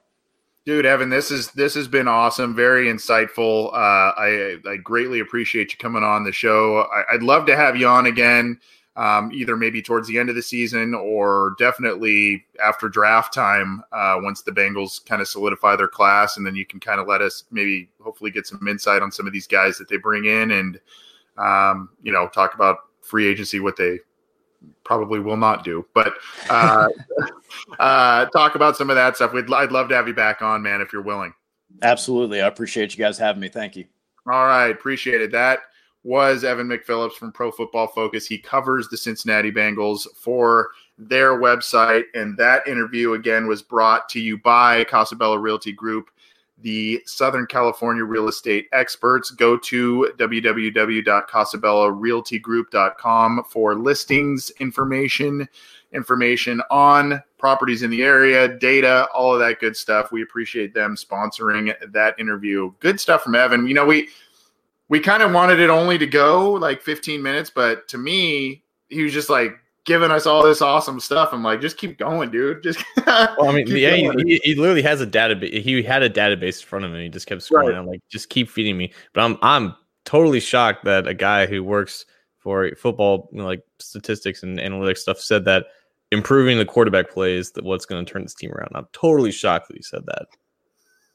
Dude, Evan, this is this has been awesome, very insightful. Uh, I I greatly appreciate you coming on the show. I, would love to have you on again, um, either maybe towards the end of the season or definitely after draft time, uh, once the Bengals kind of solidify their class, and then you can kind of let us maybe hopefully get some insight on some of these guys that they bring in and um, you know, talk about free agency, what they probably will not do, but uh, uh, talk about some of that stuff. We'd, I'd love to have you back on, man, if you're willing. Absolutely. I appreciate you guys having me. Thank you. All right. Appreciate it. That was Evan McPhillips from Pro Football Focus. He covers the Cincinnati Bengals for their website. And that interview, again, was brought to you by Casabella Realty Group the Southern California real estate experts. Go to www.casabellarealtygroup.com for listings, information, information on properties in the area, data, all of that good stuff. We appreciate them sponsoring that interview. Good stuff from Evan. You know, we we kind of wanted it only to go like 15 minutes, but to me, he was just like giving us all this awesome stuff. I'm like, just keep going, dude. Just well, I mean, yeah, he, he, literally has a database. He had a database in front of him. He just kept scrolling. Right. I'm like, just keep feeding me. But I'm I'm totally shocked that a guy who works for football, you know, like statistics and analytics stuff, said that improving the quarterback plays is what's going to turn this team around. I'm totally shocked that he said that.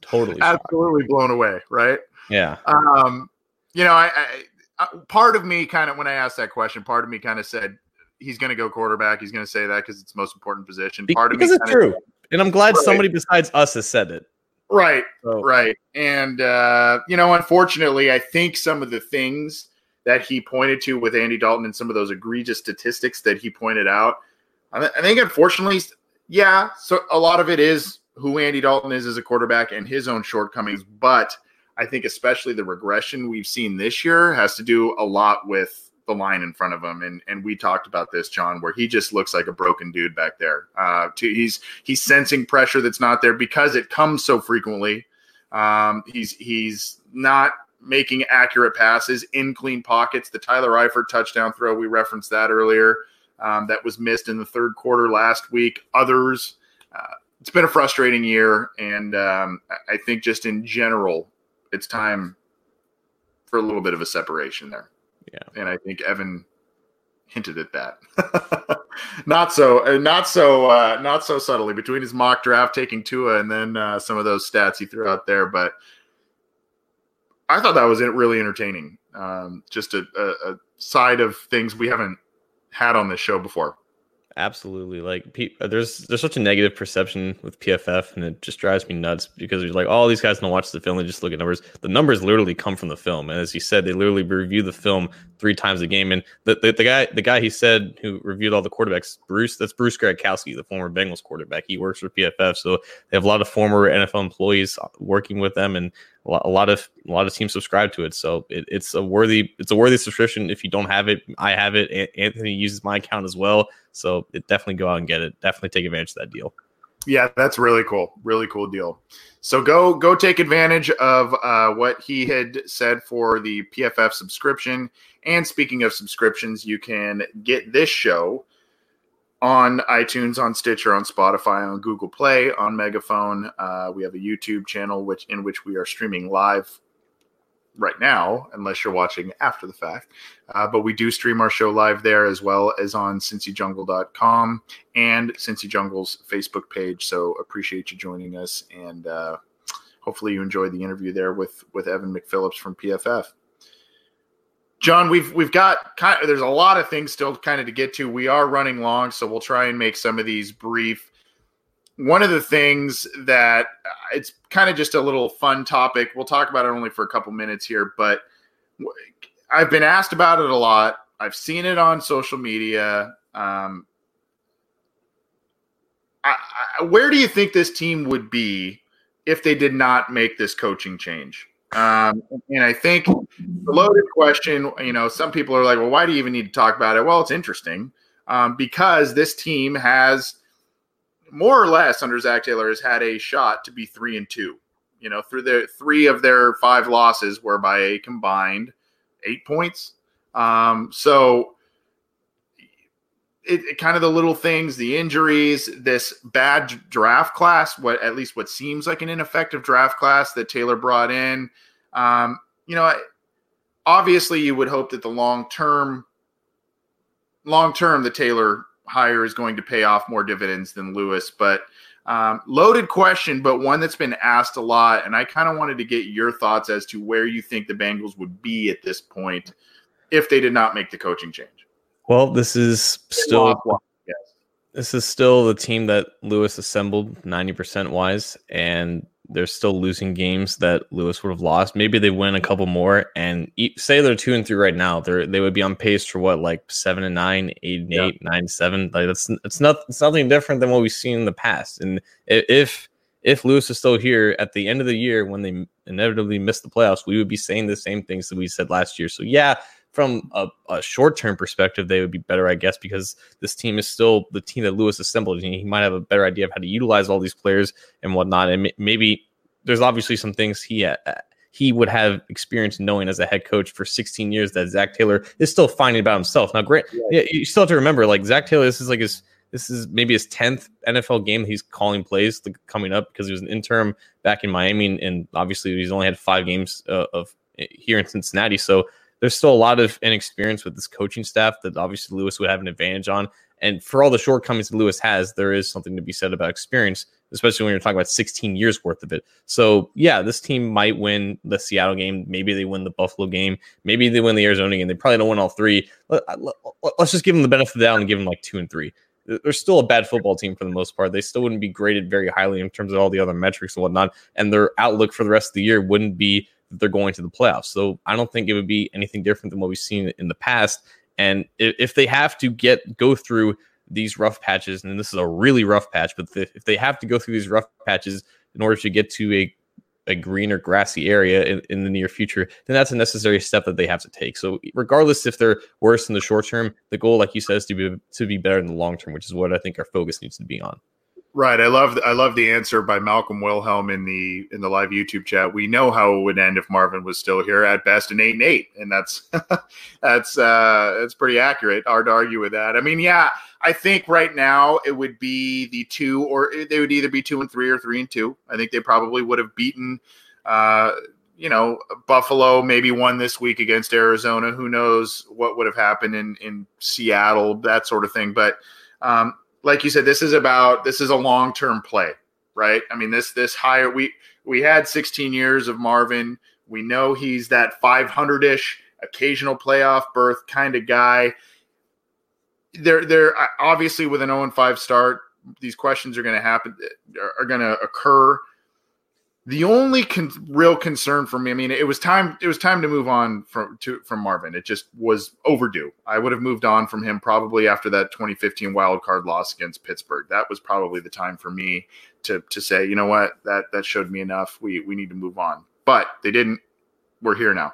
Totally, absolutely shocked. blown away. Right? Yeah. Um, you know, I, I part of me kind of when I asked that question, part of me kind of said, he's going to go quarterback. He's going to say that because it's the most important position. Part because of it's true, of, and I'm glad right. somebody besides us has said it. Right, so. right, and uh, you know, unfortunately, I think some of the things that he pointed to with Andy Dalton and some of those egregious statistics that he pointed out, I, I think, unfortunately, yeah, so a lot of it is who Andy Dalton is as a quarterback and his own shortcomings, but I think especially the regression we've seen this year has to do a lot with the line in front of him. And and we talked about this, John, where he just looks like a broken dude back there. Uh, to, he's he's sensing pressure that's not there because it comes so frequently. Um, he's he's not making accurate passes in clean pockets. The Tyler Eifert touchdown throw, we referenced that earlier. Um, that was missed in the third quarter last week. Others, uh, it's been a frustrating year, and um, I think just in general, it's time for a little bit of a separation there. Yeah. And I think Evan hinted at that. not so, uh, not so, uh, not so subtly between his mock draft taking Tua and then uh, some of those stats he threw out there. But I thought that was really entertaining. Um, just a, a, a, side of things we haven't had on this show before. Absolutely. Like uh, there's there's such a negative perception with PFF, and it just drives me nuts because you're like, oh, these guys don't watch the film; they just look at numbers. The numbers literally come from the film, and as you said, they literally review the film three times a game. And the, the, the guy the guy he said who reviewed all the quarterbacks, Bruce, that's Bruce Gradkowski, the former Bengals quarterback. He works for PFF, so they have a lot of former NFL employees working with them, and a lot of a lot of teams subscribe to it. So it, it's a worthy it's a worthy subscription. If you don't have it, I have it. Anthony uses my account as well. So it definitely go out and get it. Definitely take advantage of that deal. Yeah, that's really cool. Really cool deal. So go go take advantage of uh, what he had said for the PFF subscription. And speaking of subscriptions, you can get this show on iTunes, on Stitcher, on Spotify, on Google Play, on Megaphone. Uh, we have a YouTube channel which in which we are streaming live right now, unless you're watching after the fact. Uh, but we do stream our show live there as well as on cincyjungle.com and Cincy Jungle's Facebook page. So appreciate you joining us, and uh, hopefully you enjoyed the interview there with with Evan McPhillips from PFF. John, we've we've got kind of, there's a lot of things still kind of to get to. We are running long, so we'll try and make some of these brief. One of the things that uh, it's kind of just a little fun topic. We'll talk about it only for a couple minutes here, but I've been asked about it a lot. I've seen it on social media. Um, I, I, where do you think this team would be if they did not make this coaching change? Um, and I think the loaded question, you know, some people are like, well, why do you even need to talk about it? Well, it's interesting um, because this team has more or less under Zac Taylor has had a shot to be three and two. You know, through the three of their five losses were by a combined eight points. Um, so it, it, kind of the little things, the injuries, this bad draft class, what at least what seems like an ineffective draft class that Taylor brought in. Um, you know, obviously you would hope that the long term, long term, the Taylor hire is going to pay off more dividends than Lewis, but um, loaded question, but one that's been asked a lot. And I kind of wanted to get your thoughts as to where you think the Bengals would be at this point if they did not make the coaching change. Well, this is still yes. this is still the team that Lewis assembled 90% wise, and they're still losing games that Lewis would have lost. Maybe they win a couple more and say they're two and three right now. They're they would be on pace for what like seven and nine, eight and eight, nine seven. Like that's it's not it's nothing different than what we've seen in the past. And if if Lewis is still here at the end of the year when they inevitably miss the playoffs, we would be saying the same things that we said last year. So yeah, from a, a short term perspective, they would be better, I guess, because this team is still the team that Lewis assembled. And he might have a better idea of how to utilize all these players and whatnot. And maybe there's obviously some things he uh, he would have experience knowing as a head coach for 16 years that Zac Taylor is still finding about himself. Now, great, yeah, you still have to remember, like Zac Taylor, this is like his this is maybe his 10th NFL game he's calling plays coming up because he was an interim back in Miami and, and obviously he's only had five games uh, of eh, here in Cincinnati. So there's still a lot of inexperience with this coaching staff that obviously Lewis would have an advantage on. And for all the shortcomings that Lewis has, there is something to be said about experience, especially when you're talking about 16 years worth of it. So, yeah, this team might win the Seattle game. Maybe they win the Buffalo game. Maybe they win the Arizona game. They probably don't win all three. Let's just give them the benefit of the doubt and give them like two and three. They're still a bad football team for the most part. They still wouldn't be graded very highly in terms of all the other metrics and whatnot. And their outlook for the rest of the year wouldn't be they're going to the playoffs. So I don't think it would be anything different than what we've seen in the past. And if, they have to get go through these rough patches, and this is a really rough patch, but if they have to go through these rough patches in order to get to a a greener grassy area in, in, the near future, then that's a necessary step that they have to take. So regardless if they're worse in the short term, the goal, like you said, is to be to be better in the long term, which is what I think our focus needs to be on. Right. I love I love the answer by Malcolm Wilhelm in the in the live YouTube chat. We know how it would end if Marvin was still here at best an eight and eight. And that's that's uh that's pretty accurate. Hard to argue with that. I mean, yeah, I think right now it would be the two or they would either be two and three or three and two. I think they probably would have beaten uh you know, Buffalo maybe won this week against Arizona. Who knows what would have happened in in Seattle, that sort of thing. But um, like you said, this is about this is a long term play, right? I mean, this this higher we we had 16 years of Marvin. We know he's that 500 ish occasional playoff berth kind of guy. they're they're obviously with an 0 5 start, these questions are going to happen, are, are going to occur. The only con- real concern for me, I mean, it was time. It was time to move on from to from Marvin. It just was overdue. I would have moved on from him probably after that 2015 wild card loss against Pittsburgh. That was probably the time for me to to say, you know what, that that showed me enough. We we need to move on. But they didn't. We're here now.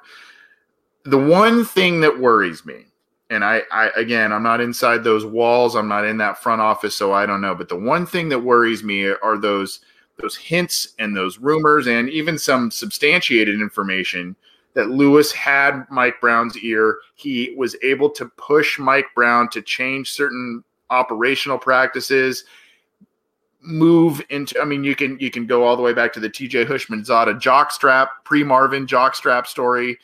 The one thing that worries me and I, I again i'm not inside those walls i'm not in that front office so i don't know but the one thing that worries me are those those hints and those rumors and even some substantiated information that lewis had mike brown's ear he was able to push mike brown to change certain operational practices move into i mean you can you can go all the way back to the tj houshmandzadeh jockstrap pre-marvin jockstrap story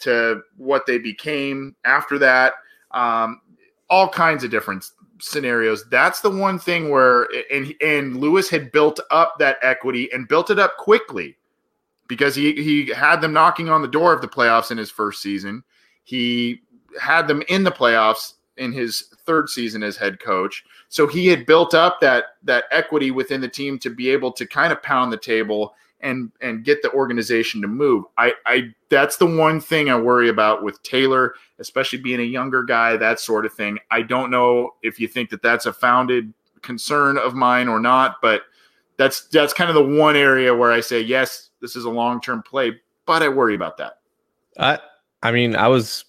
to what they became after that. Um, all kinds of different scenarios. That's the one thing where and and Lewis had built up that equity and built it up quickly because he he had them knocking on the door of the playoffs in his first season. He had them in the playoffs in his third season as head coach. So he had built up that that equity within the team to be able to kind of pound the table and and get the organization to move. I I that's the one thing I worry about with Taylor, especially being a younger guy, that sort of thing. I don't know if you think that that's a founded concern of mine or not, but that's that's kind of the one area where I say yes, this is a long-term play, but I worry about that. I I mean, I was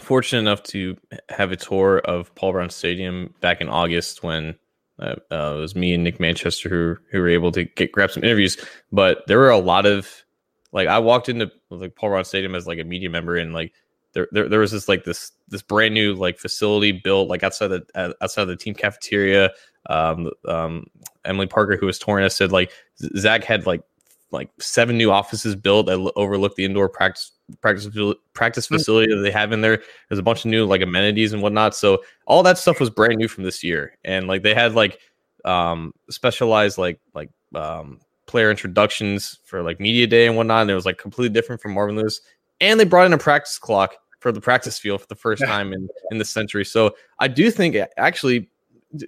fortunate enough to have a tour of Paul Brown Stadium back in August when uh, uh, it was me and Nick Manchester who who were able to get grab some interviews, but there were a lot of like I walked into like Paul Brown Stadium as like a media member and like there, there there was this like this this brand new like facility built like outside the uh, outside the team cafeteria. Um, um, Emily Parker, who was touring us, said like Zac had like like seven new offices built that overlook the indoor practice practice practice hmm. facility that they have in there. There's a bunch of new like amenities and whatnot. So all that stuff was brand new from this year, and like they had like um specialized like like um player introductions for like media day and whatnot. And it was like completely different from Marvin Lewis, and they brought in a practice clock for the practice field for the first time in in the century. So I do think actually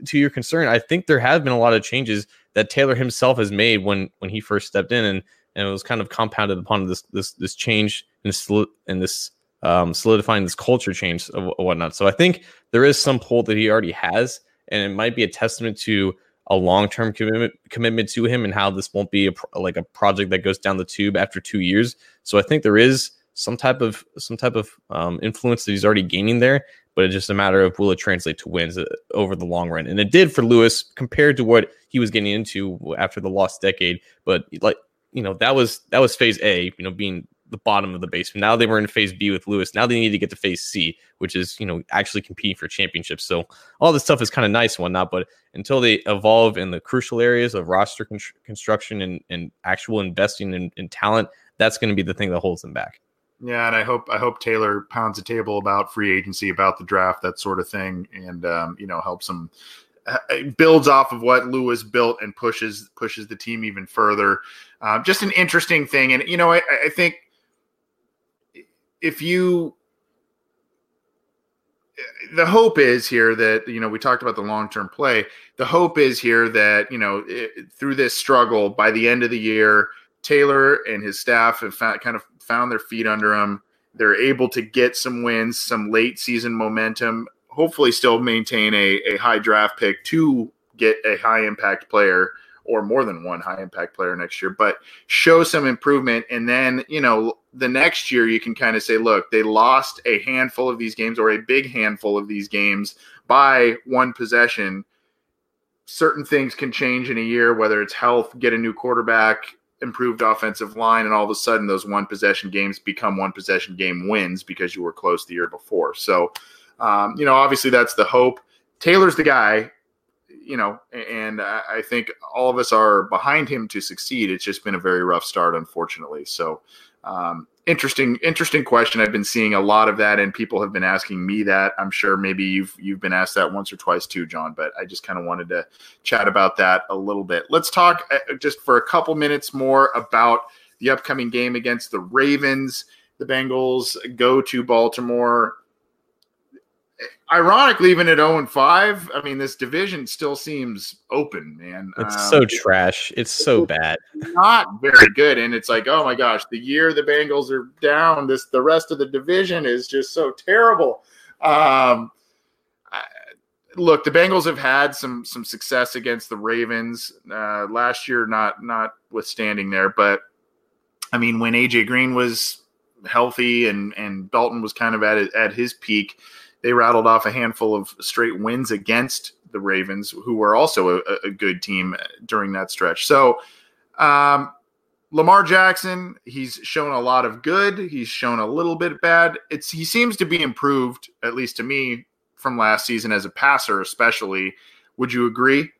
to your concern, I think there have been a lot of changes that Taylor himself has made when when he first stepped in, and and it was kind of compounded upon this this this change and this and this um, solidifying this culture change of whatnot. So I think there is some pull that he already has, and it might be a testament to a long term commitment commitment to him and how this won't be a, like a project that goes down the tube after two years. So I think there is some type of some type of um, influence that he's already gaining there, but it's just a matter of will it translate to wins uh, over the long run, and it did for Lewis compared to what he was getting into after the lost decade. But like you know that was that was phase A, you know, being the bottom of the basement. Now they were in phase B with Lewis. Now they need to get to phase C, which is, you know, actually competing for championships. So all this stuff is kind of nice and whatnot, but until they evolve in the crucial areas of roster con- construction and, and actual investing in, in talent, that's going to be the thing that holds them back. Yeah, and I hope I hope Taylor pounds the table about free agency, about the draft, that sort of thing, and um, you know helps him uh, builds off of what Lewis built and pushes pushes the team even further. Um, just an interesting thing, and you know I, I think if you the hope is here that you know we talked about the long term play. The hope is here that you know it, through this struggle, by the end of the year, Taylor and his staff have found, kind of found their feet under him. They're able to get some wins, some late season momentum. Hopefully, still maintain a, a high draft pick to get a high impact player or more than one high impact player next year, but show some improvement. And then, you know, the next year you can kind of say, look, they lost a handful of these games or a big handful of these games by one possession. Certain things can change in a year, whether it's health, get a new quarterback, improved offensive line, and all of a sudden those one possession games become one possession game wins because you were close the year before. So, um, you know, obviously that's the hope. Taylor's the guy you know, and I think all of us are behind him to succeed. It's just been a very rough start, unfortunately. So, um, interesting, interesting question. I've been seeing a lot of that, and people have been asking me that. I'm sure maybe you've you've been asked that once or twice too, John. But I just kind of wanted to chat about that a little bit. Let's talk uh, just for a couple minutes more about the upcoming game against the Ravens. The Bengals go to Baltimore ironically, even at 0 and 5, I mean, this division still seems open, man. It's Um, so trash. It's so bad. not very good. And it's like, oh my gosh, the year the Bengals are down, this the rest of the division is just so terrible. Um, I, look, the Bengals have had some some success against the Ravens uh, last year, not not notwithstanding there, but I mean, when AJ Green was healthy and and Dalton was kind of at at his peak, they rattled off a handful of straight wins against the Ravens, who were also a, a good team during that stretch. So, um, Lamar Jackson, he's shown a lot of good. He's shown a little bit bad. It's he seems to be improved, at least to me, from last season as a passer, especially. Would you agree?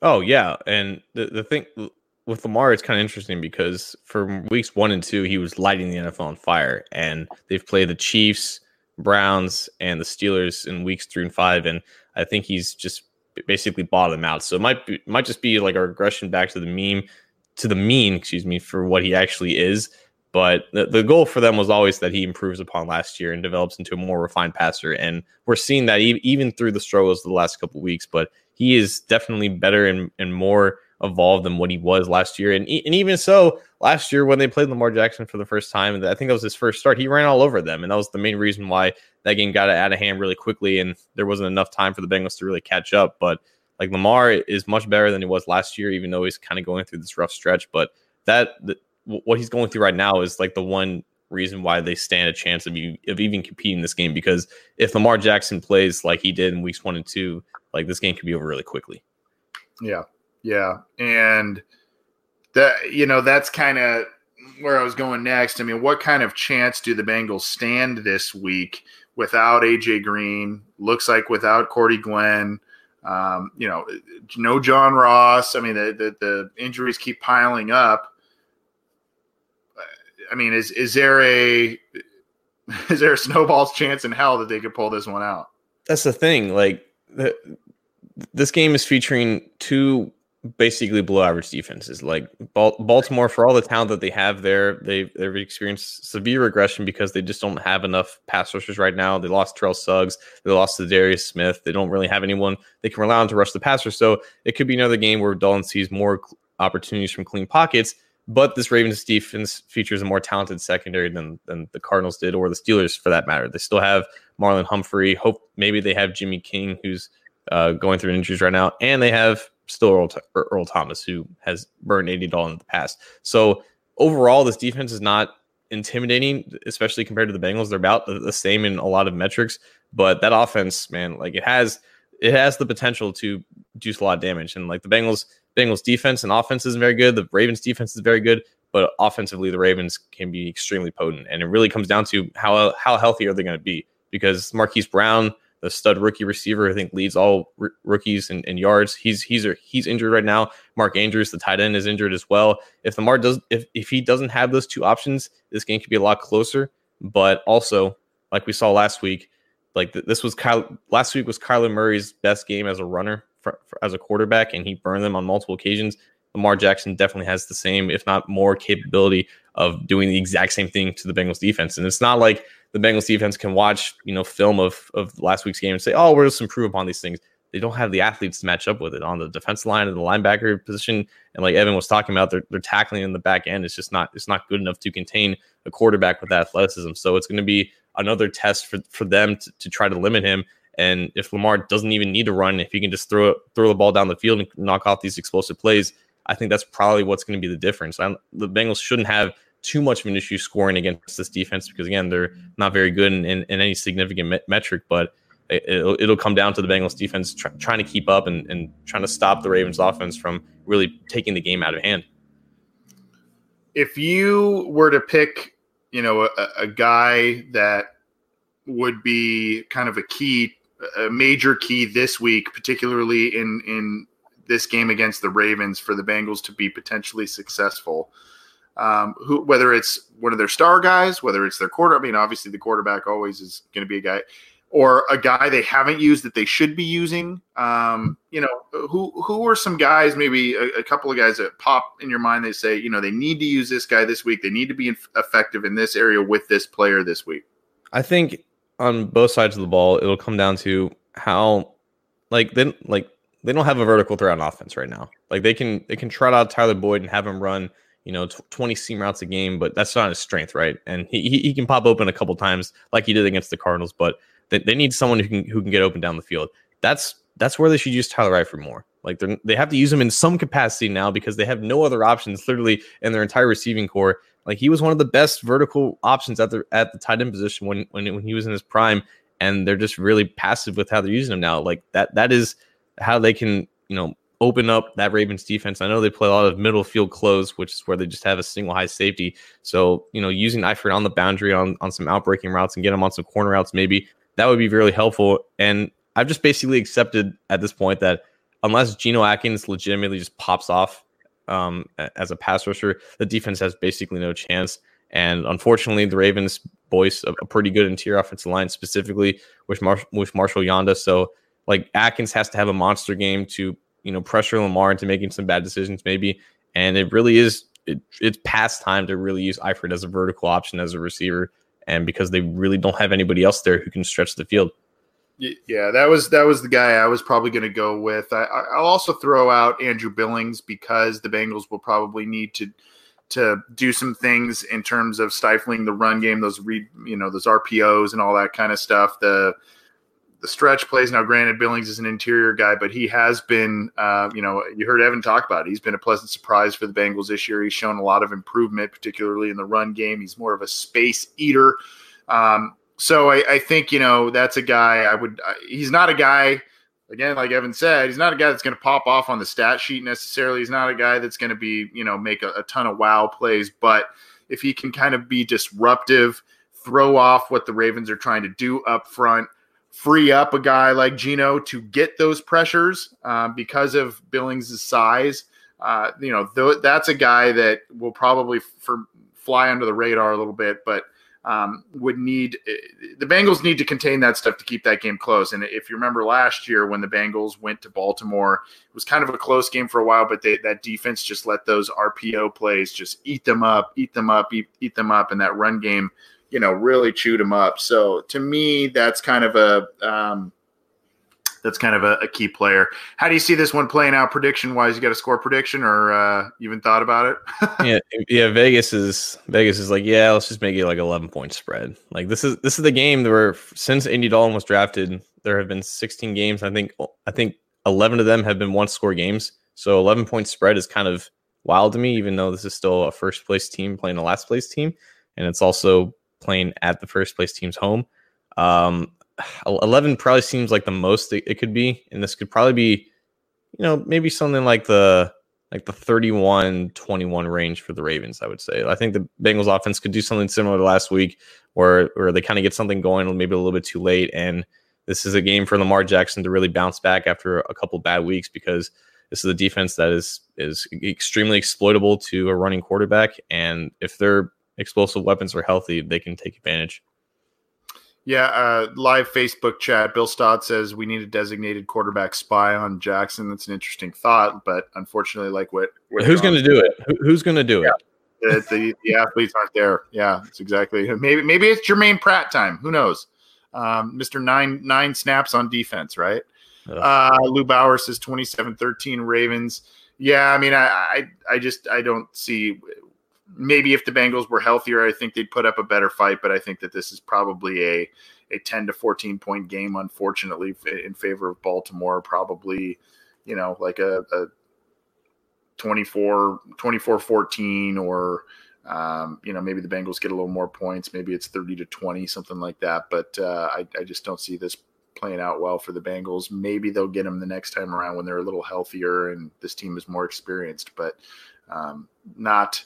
Oh yeah, and the the thing with Lamar, it's kind of interesting because for weeks one and two, he was lighting the NFL on fire, and they've played the Chiefs, Browns, and the Steelers in weeks three and five, and I think he's just basically bottomed out. So it might be, might just be like a regression back to the meme, to the mean, excuse me, for what he actually is. But the, the goal for them was always that he improves upon last year and develops into a more refined passer. And we're seeing that even through the struggles of the last couple weeks. But he is definitely better and, and more evolved than what he was last year. And, and even so, last year when they played Lamar Jackson for the first time, I think that was his first start, he ran all over them. And that was the main reason why that game got out of hand really quickly. And there wasn't enough time for the Bengals to really catch up. But like Lamar is much better than he was last year, even though he's kind of going through this rough stretch. But that, the, what he's going through right now is like the one reason why they stand a chance of, you, of even competing this game. Because if Lamar Jackson plays like he did in weeks one and two, like this game could be over really quickly. Yeah, yeah, and that you know that's kind of where I was going next. I mean, what kind of chance do the Bengals stand this week without AJ Green? Looks like without Cordy Glenn. Um, you know, no John Ross. I mean, the, the, the injuries keep piling up. I mean, is is there a is there a snowball's chance in hell that they could pull this one out? That's the thing. Like the, this game is featuring two basically below average defenses. Like Baltimore, for all the talent that they have there, they they've experienced severe regression because they just don't have enough pass rushers right now. They lost Terrell Suggs, they lost Za'Darius Smith. They don't really have anyone they can rely on to rush the passer. So it could be another game where Dalton sees more opportunities from clean pockets. But this Ravens defense features a more talented secondary than than the Cardinals did, or the Steelers for that matter. They still have Marlon Humphrey. Hope maybe they have Jimmy King, who's uh, going through injuries right now, and they have still Earl, Earl Thomas, who has burned Andy Dalton in the past. So overall, this defense is not intimidating, especially compared to the Bengals. They're about the same in a lot of metrics, but that offense, man, like it has it has the potential to do a lot of damage. And like the Bengals, Bengals defense and offense isn't very good. The Ravens defense is very good, but offensively, the Ravens can be extremely potent. And it really comes down to how how healthy are they going to be? Because Marquise Brown, the stud rookie receiver, I think leads all r- rookies in, in, yards. He's he's he's injured right now. Mark Andrews, the tight end, is injured as well. If Lamar does, if if he doesn't have those two options, this game could be a lot closer. But also, like we saw last week, like th- this was Kyle. Last week was Kyler Murray's best game as a runner for, for, as a quarterback, and he burned them on multiple occasions. Lamar Jackson definitely has the same, if not more, capability of doing the exact same thing to the Bengals defense. And it's not like the Bengals defense can watch, you know, film of of last week's game and say, "Oh, we're just improve upon these things." They don't have the athletes to match up with it on the defense line and the linebacker position. And like Evan was talking about, they're, they're tackling in the back end. It's just not it's not good enough to contain a quarterback with athleticism. So it's going to be another test for for them to, to try to limit him. And if Lamar doesn't even need to run, if he can just throw it, throw the ball down the field and knock off these explosive plays, I think that's probably what's going to be the difference. I, the Bengals shouldn't have too much of an issue scoring against this defense because again they're not very good in, in, in any significant me- metric but it, will it'll come down to the Bengals defense try, trying to keep up and, and trying to stop the Ravens offense from really taking the game out of hand. If you were to pick you know a, a guy that would be kind of a key a major key this week particularly in in this game against the Ravens for the Bengals to be potentially successful um, who whether it's one of their star guys, whether it's their quarter. I mean, obviously the quarterback always is going to be a guy, or a guy they haven't used that they should be using. Um, you know, who who are some guys? Maybe a, a, couple of guys that pop in your mind. They say, you know, they need to use this guy this week. They need to be effective in this area with this player this week. I think on both sides of the ball, it'll come down to how, like, then like they don't have a vertical threat on offense right now. Like they can they can trot out Tyler Boyd and have him run you know, 20 seam routes a game, but that's not his strength, right? And he, he can pop open a couple times like he did against the Cardinals, but they, they need someone who can who can get open down the field. That's that's where they should use Tyler Eifert more. Like they they have to use him in some capacity now because they have no other options literally in their entire receiving corps. Like he was one of the best vertical options at the at the tight end position when when when he was in his prime, and they're just really passive with how they're using him now. Like that that is how they can you know open up that Ravens defense. I know they play a lot of middle field close, which is where they just have a single high safety. So, you know, using Eifert on the boundary on, on some outbreaking routes and get him on some corner routes, maybe that would be really helpful. And I've just basically accepted at this point that unless Geno Atkins legitimately just pops off um, as a pass rusher, the defense has basically no chance. And unfortunately, the Ravens voice a, a pretty good interior offensive line, specifically with, Mar- with Marshal Yanda. So, like Atkins has to have a monster game to you know, pressure Lamar into making some bad decisions, maybe. And it really is it, it's past time to really use Eifert as a vertical option as a receiver, and because they really don't have anybody else there who can stretch the field. Yeah, that was that was the guy I was probably going to go with. I, I'll also throw out Andrew Billings because the Bengals will probably need to to do some things in terms of stifling the run game, those read, you know, those RPOs and all that kind of stuff. The the stretch plays. Now, granted, Billings is an interior guy, but he has been, uh, you know, you heard Evan talk about it. He's been a pleasant surprise for the Bengals this year. He's shown a lot of improvement, particularly in the run game. He's more of a space eater. Um, so I, I, think, you know, that's a guy I would, he's not a guy, again, like Evan said, he's not a guy that's going to pop off on the stat sheet necessarily. He's not a guy that's going to be, you know, make a, a ton of wow plays, but if he can kind of be disruptive, throw off what the Ravens are trying to do up front, free up a guy like Geno to get those pressures uh, because of Billings' size. Uh, you know, th- that's a guy that will probably for, fly under the radar a little bit, but um, would need the Bengals need to contain that stuff to keep that game close. And if you remember last year when the Bengals went to Baltimore, it was kind of a close game for a while, but they, that defense just let those RPO plays just eat them up, eat them up, eat, eat them up, and that run game you know, really chewed him up. So to me, that's kind of a um, that's kind of a, a, key player. How do you see this one playing out prediction wise? You got a score prediction or uh, even thought about it? yeah, yeah. Vegas is Vegas is like, yeah, let's just make it like eleven point spread. Like this is this is the game where since Andy Dalton was drafted, there have been sixteen games. I think I think eleven of them have been one score games. So eleven point spread is kind of wild to me, even though this is still a first place team playing a last place team, and it's also playing at the first place team's home. Um, 11 probably seems like the most it, it could be. And this could probably be, you know, maybe something like the like the 31 21 range for the Ravens, I would say. I think the Bengals offense could do something similar to last week where, where they kind of get something going maybe a little bit too late. And this is a game for Lamar Jackson to really bounce back after a couple bad weeks because this is a defense that is is extremely exploitable to a running quarterback. And if they're explosive weapons are healthy, they can take advantage. Yeah, uh, live Facebook chat. Bill Stott says we need a designated quarterback spy on Jackson. That's an interesting thought, but unfortunately, like what, who's going to do it? Who, who's going to do yeah. it? The, the, the, athletes aren't there. Yeah, that's exactly. Maybe maybe it's Germaine Pratt time. Who knows? Um, Mister Nine Nine snaps on defense, right? Uh, Lou Bauer says 27-13 Ravens. Yeah, I mean, I, I I just I don't see maybe if the Bengals were healthier, I think they'd put up a better fight. But I think that this is probably a a 10 to 14 point game, unfortunately, in favor of Baltimore. Probably, you know, like a, a 24, 24 14 or, um, you know, maybe the Bengals get a little more points. Maybe it's 30 to 20, something like that. But uh, I, I just don't see this playing out well for the Bengals. Maybe they'll get them the next time around when they're a little healthier and this team is more experienced, but um, not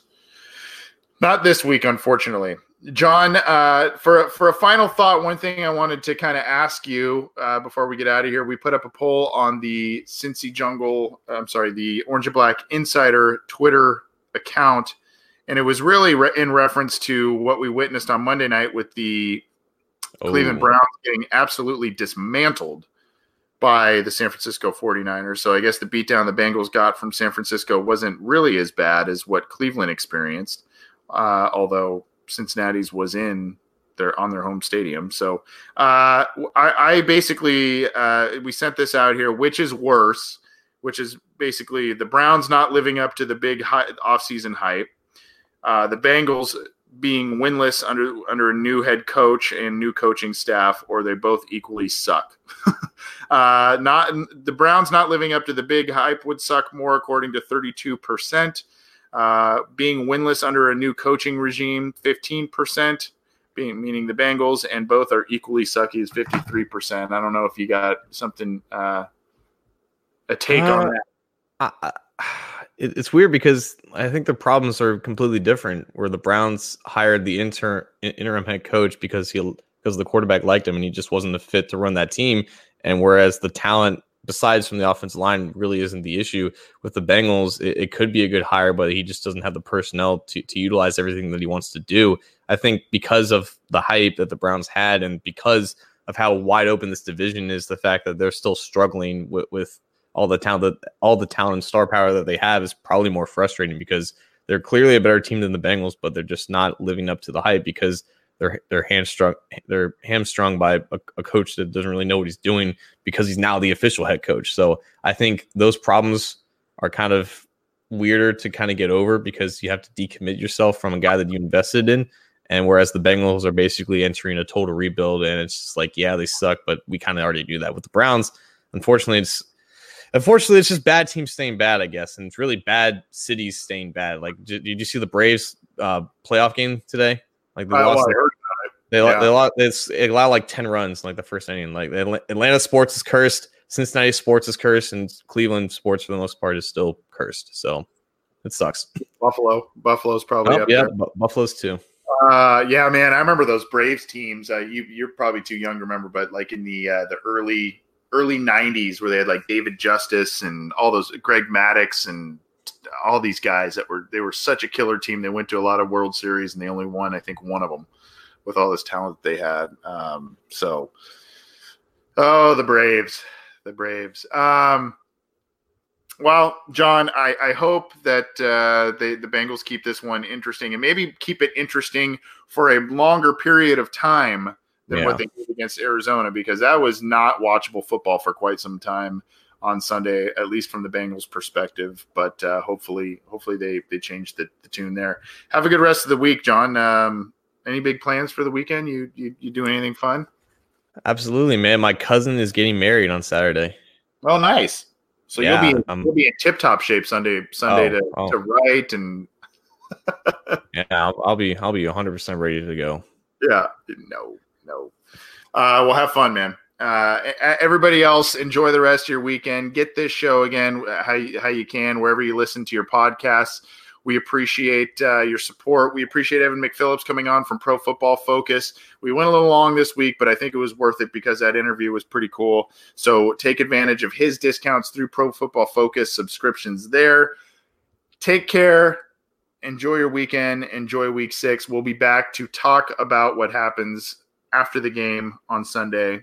not this week, unfortunately. John, uh, for for a final thought, one thing I wanted to kind of ask you uh, before we get out of here, we put up a poll on the Cincy Jungle, I'm sorry, the Orange and Black Insider Twitter account, and it was really re- in reference to what we witnessed on Monday night with the oh. Cleveland Browns getting absolutely dismantled by the San Francisco 49ers. So I guess the beatdown the Bengals got from San Francisco wasn't really as bad as what Cleveland experienced uh, although Cincinnati's was in their on their home stadium. So uh, I, I basically uh, we sent this out here. Which is worse? Which is basically the Browns not living up to the big high, offseason hype, uh, the Bengals being winless under under a new head coach and new coaching staff, or they both equally suck. uh, not the Browns not living up to the big hype would suck more, according to thirty two percent. Uh, being winless under a new coaching regime, fifteen percent. Being meaning the Bengals, and both are equally sucky is fifty three percent. I don't know if you got something uh, a take on Uh, that. I, I, it, it's weird because I think the problems are completely different. Where the Browns hired the intern interim head coach because he because the quarterback liked him and he just wasn't a fit to run that team. And whereas the talent, besides from the offensive line, really isn't the issue with the Bengals. It, it could be a good hire, but he just doesn't have the personnel to to utilize everything that he wants to do. I think because of the hype that the Browns had and because of how wide open this division is, the fact that they're still struggling with, with all the talent that all the talent and star power that they have is probably more frustrating because they're clearly a better team than the Bengals, but they're just not living up to the hype because they're they're hamstrung they're hamstrung by a, a coach that doesn't really know what he's doing because he's now the official head coach. So I think those problems are kind of weirder to kind of get over because you have to decommit yourself from a guy that you invested in. And whereas the Bengals are basically entering a total rebuild, and it's just like, yeah, they suck, but we kind of already knew that with the Browns. Unfortunately, it's unfortunately it's just bad teams staying bad, I guess, and it's really bad cities staying bad. Like, did, you see the Braves uh, playoff game today? Like they well, lost, I heard they, yeah. they lost, it's, it allowed like ten runs in, like the first inning. Like Atlanta sports is cursed, Cincinnati sports is cursed, and Cleveland sports for the most part is still cursed. So it sucks. Buffalo. Buffalo's probably Oh, up yeah, there. Bu- Buffalo's too. Uh, yeah, man, I remember those Braves teams. Uh, you you're probably too young to remember, but like in the uh, the early early '90s, where they had like David Justice and all those Greg Maddux and all these guys that were they were such a killer team. They went to a lot of World Series and they only won, I think, one of them with all this talent that they had. Um, so, oh, the Braves, the Braves. Um, well, John, I, I hope that uh, they, the Bengals keep this one interesting and maybe keep it interesting for a longer period of time than Yeah. what they did against Arizona because that was not watchable football for quite some time on Sunday, at least from the Bengals' perspective. But uh, hopefully, hopefully they they change the, the tune there. Have a good rest of the week, John. Um, any big plans for the weekend? You you, you doing anything fun? Absolutely, man. My cousin is getting married on Saturday. Oh, nice. So Yeah, you'll be um, you'll be in tip top shape Sunday Sunday Oh, to, oh. to write and Yeah, I'll, I'll be I'll be 100 percent ready to go. Yeah, no, no. Uh, well, have fun, man. Uh, everybody else, enjoy the rest of your weekend. Get this show again uh, how you, how you can wherever you listen to your podcasts. We appreciate uh, your support. We appreciate Evan McPhillips coming on from Pro Football Focus. We went a little long this week, but I think it was worth it because that interview was pretty cool. So take advantage of his discounts through Pro Football Focus subscriptions there. Take care enjoy your weekend enjoy week six we'll be back to talk about what happens after the game on sunday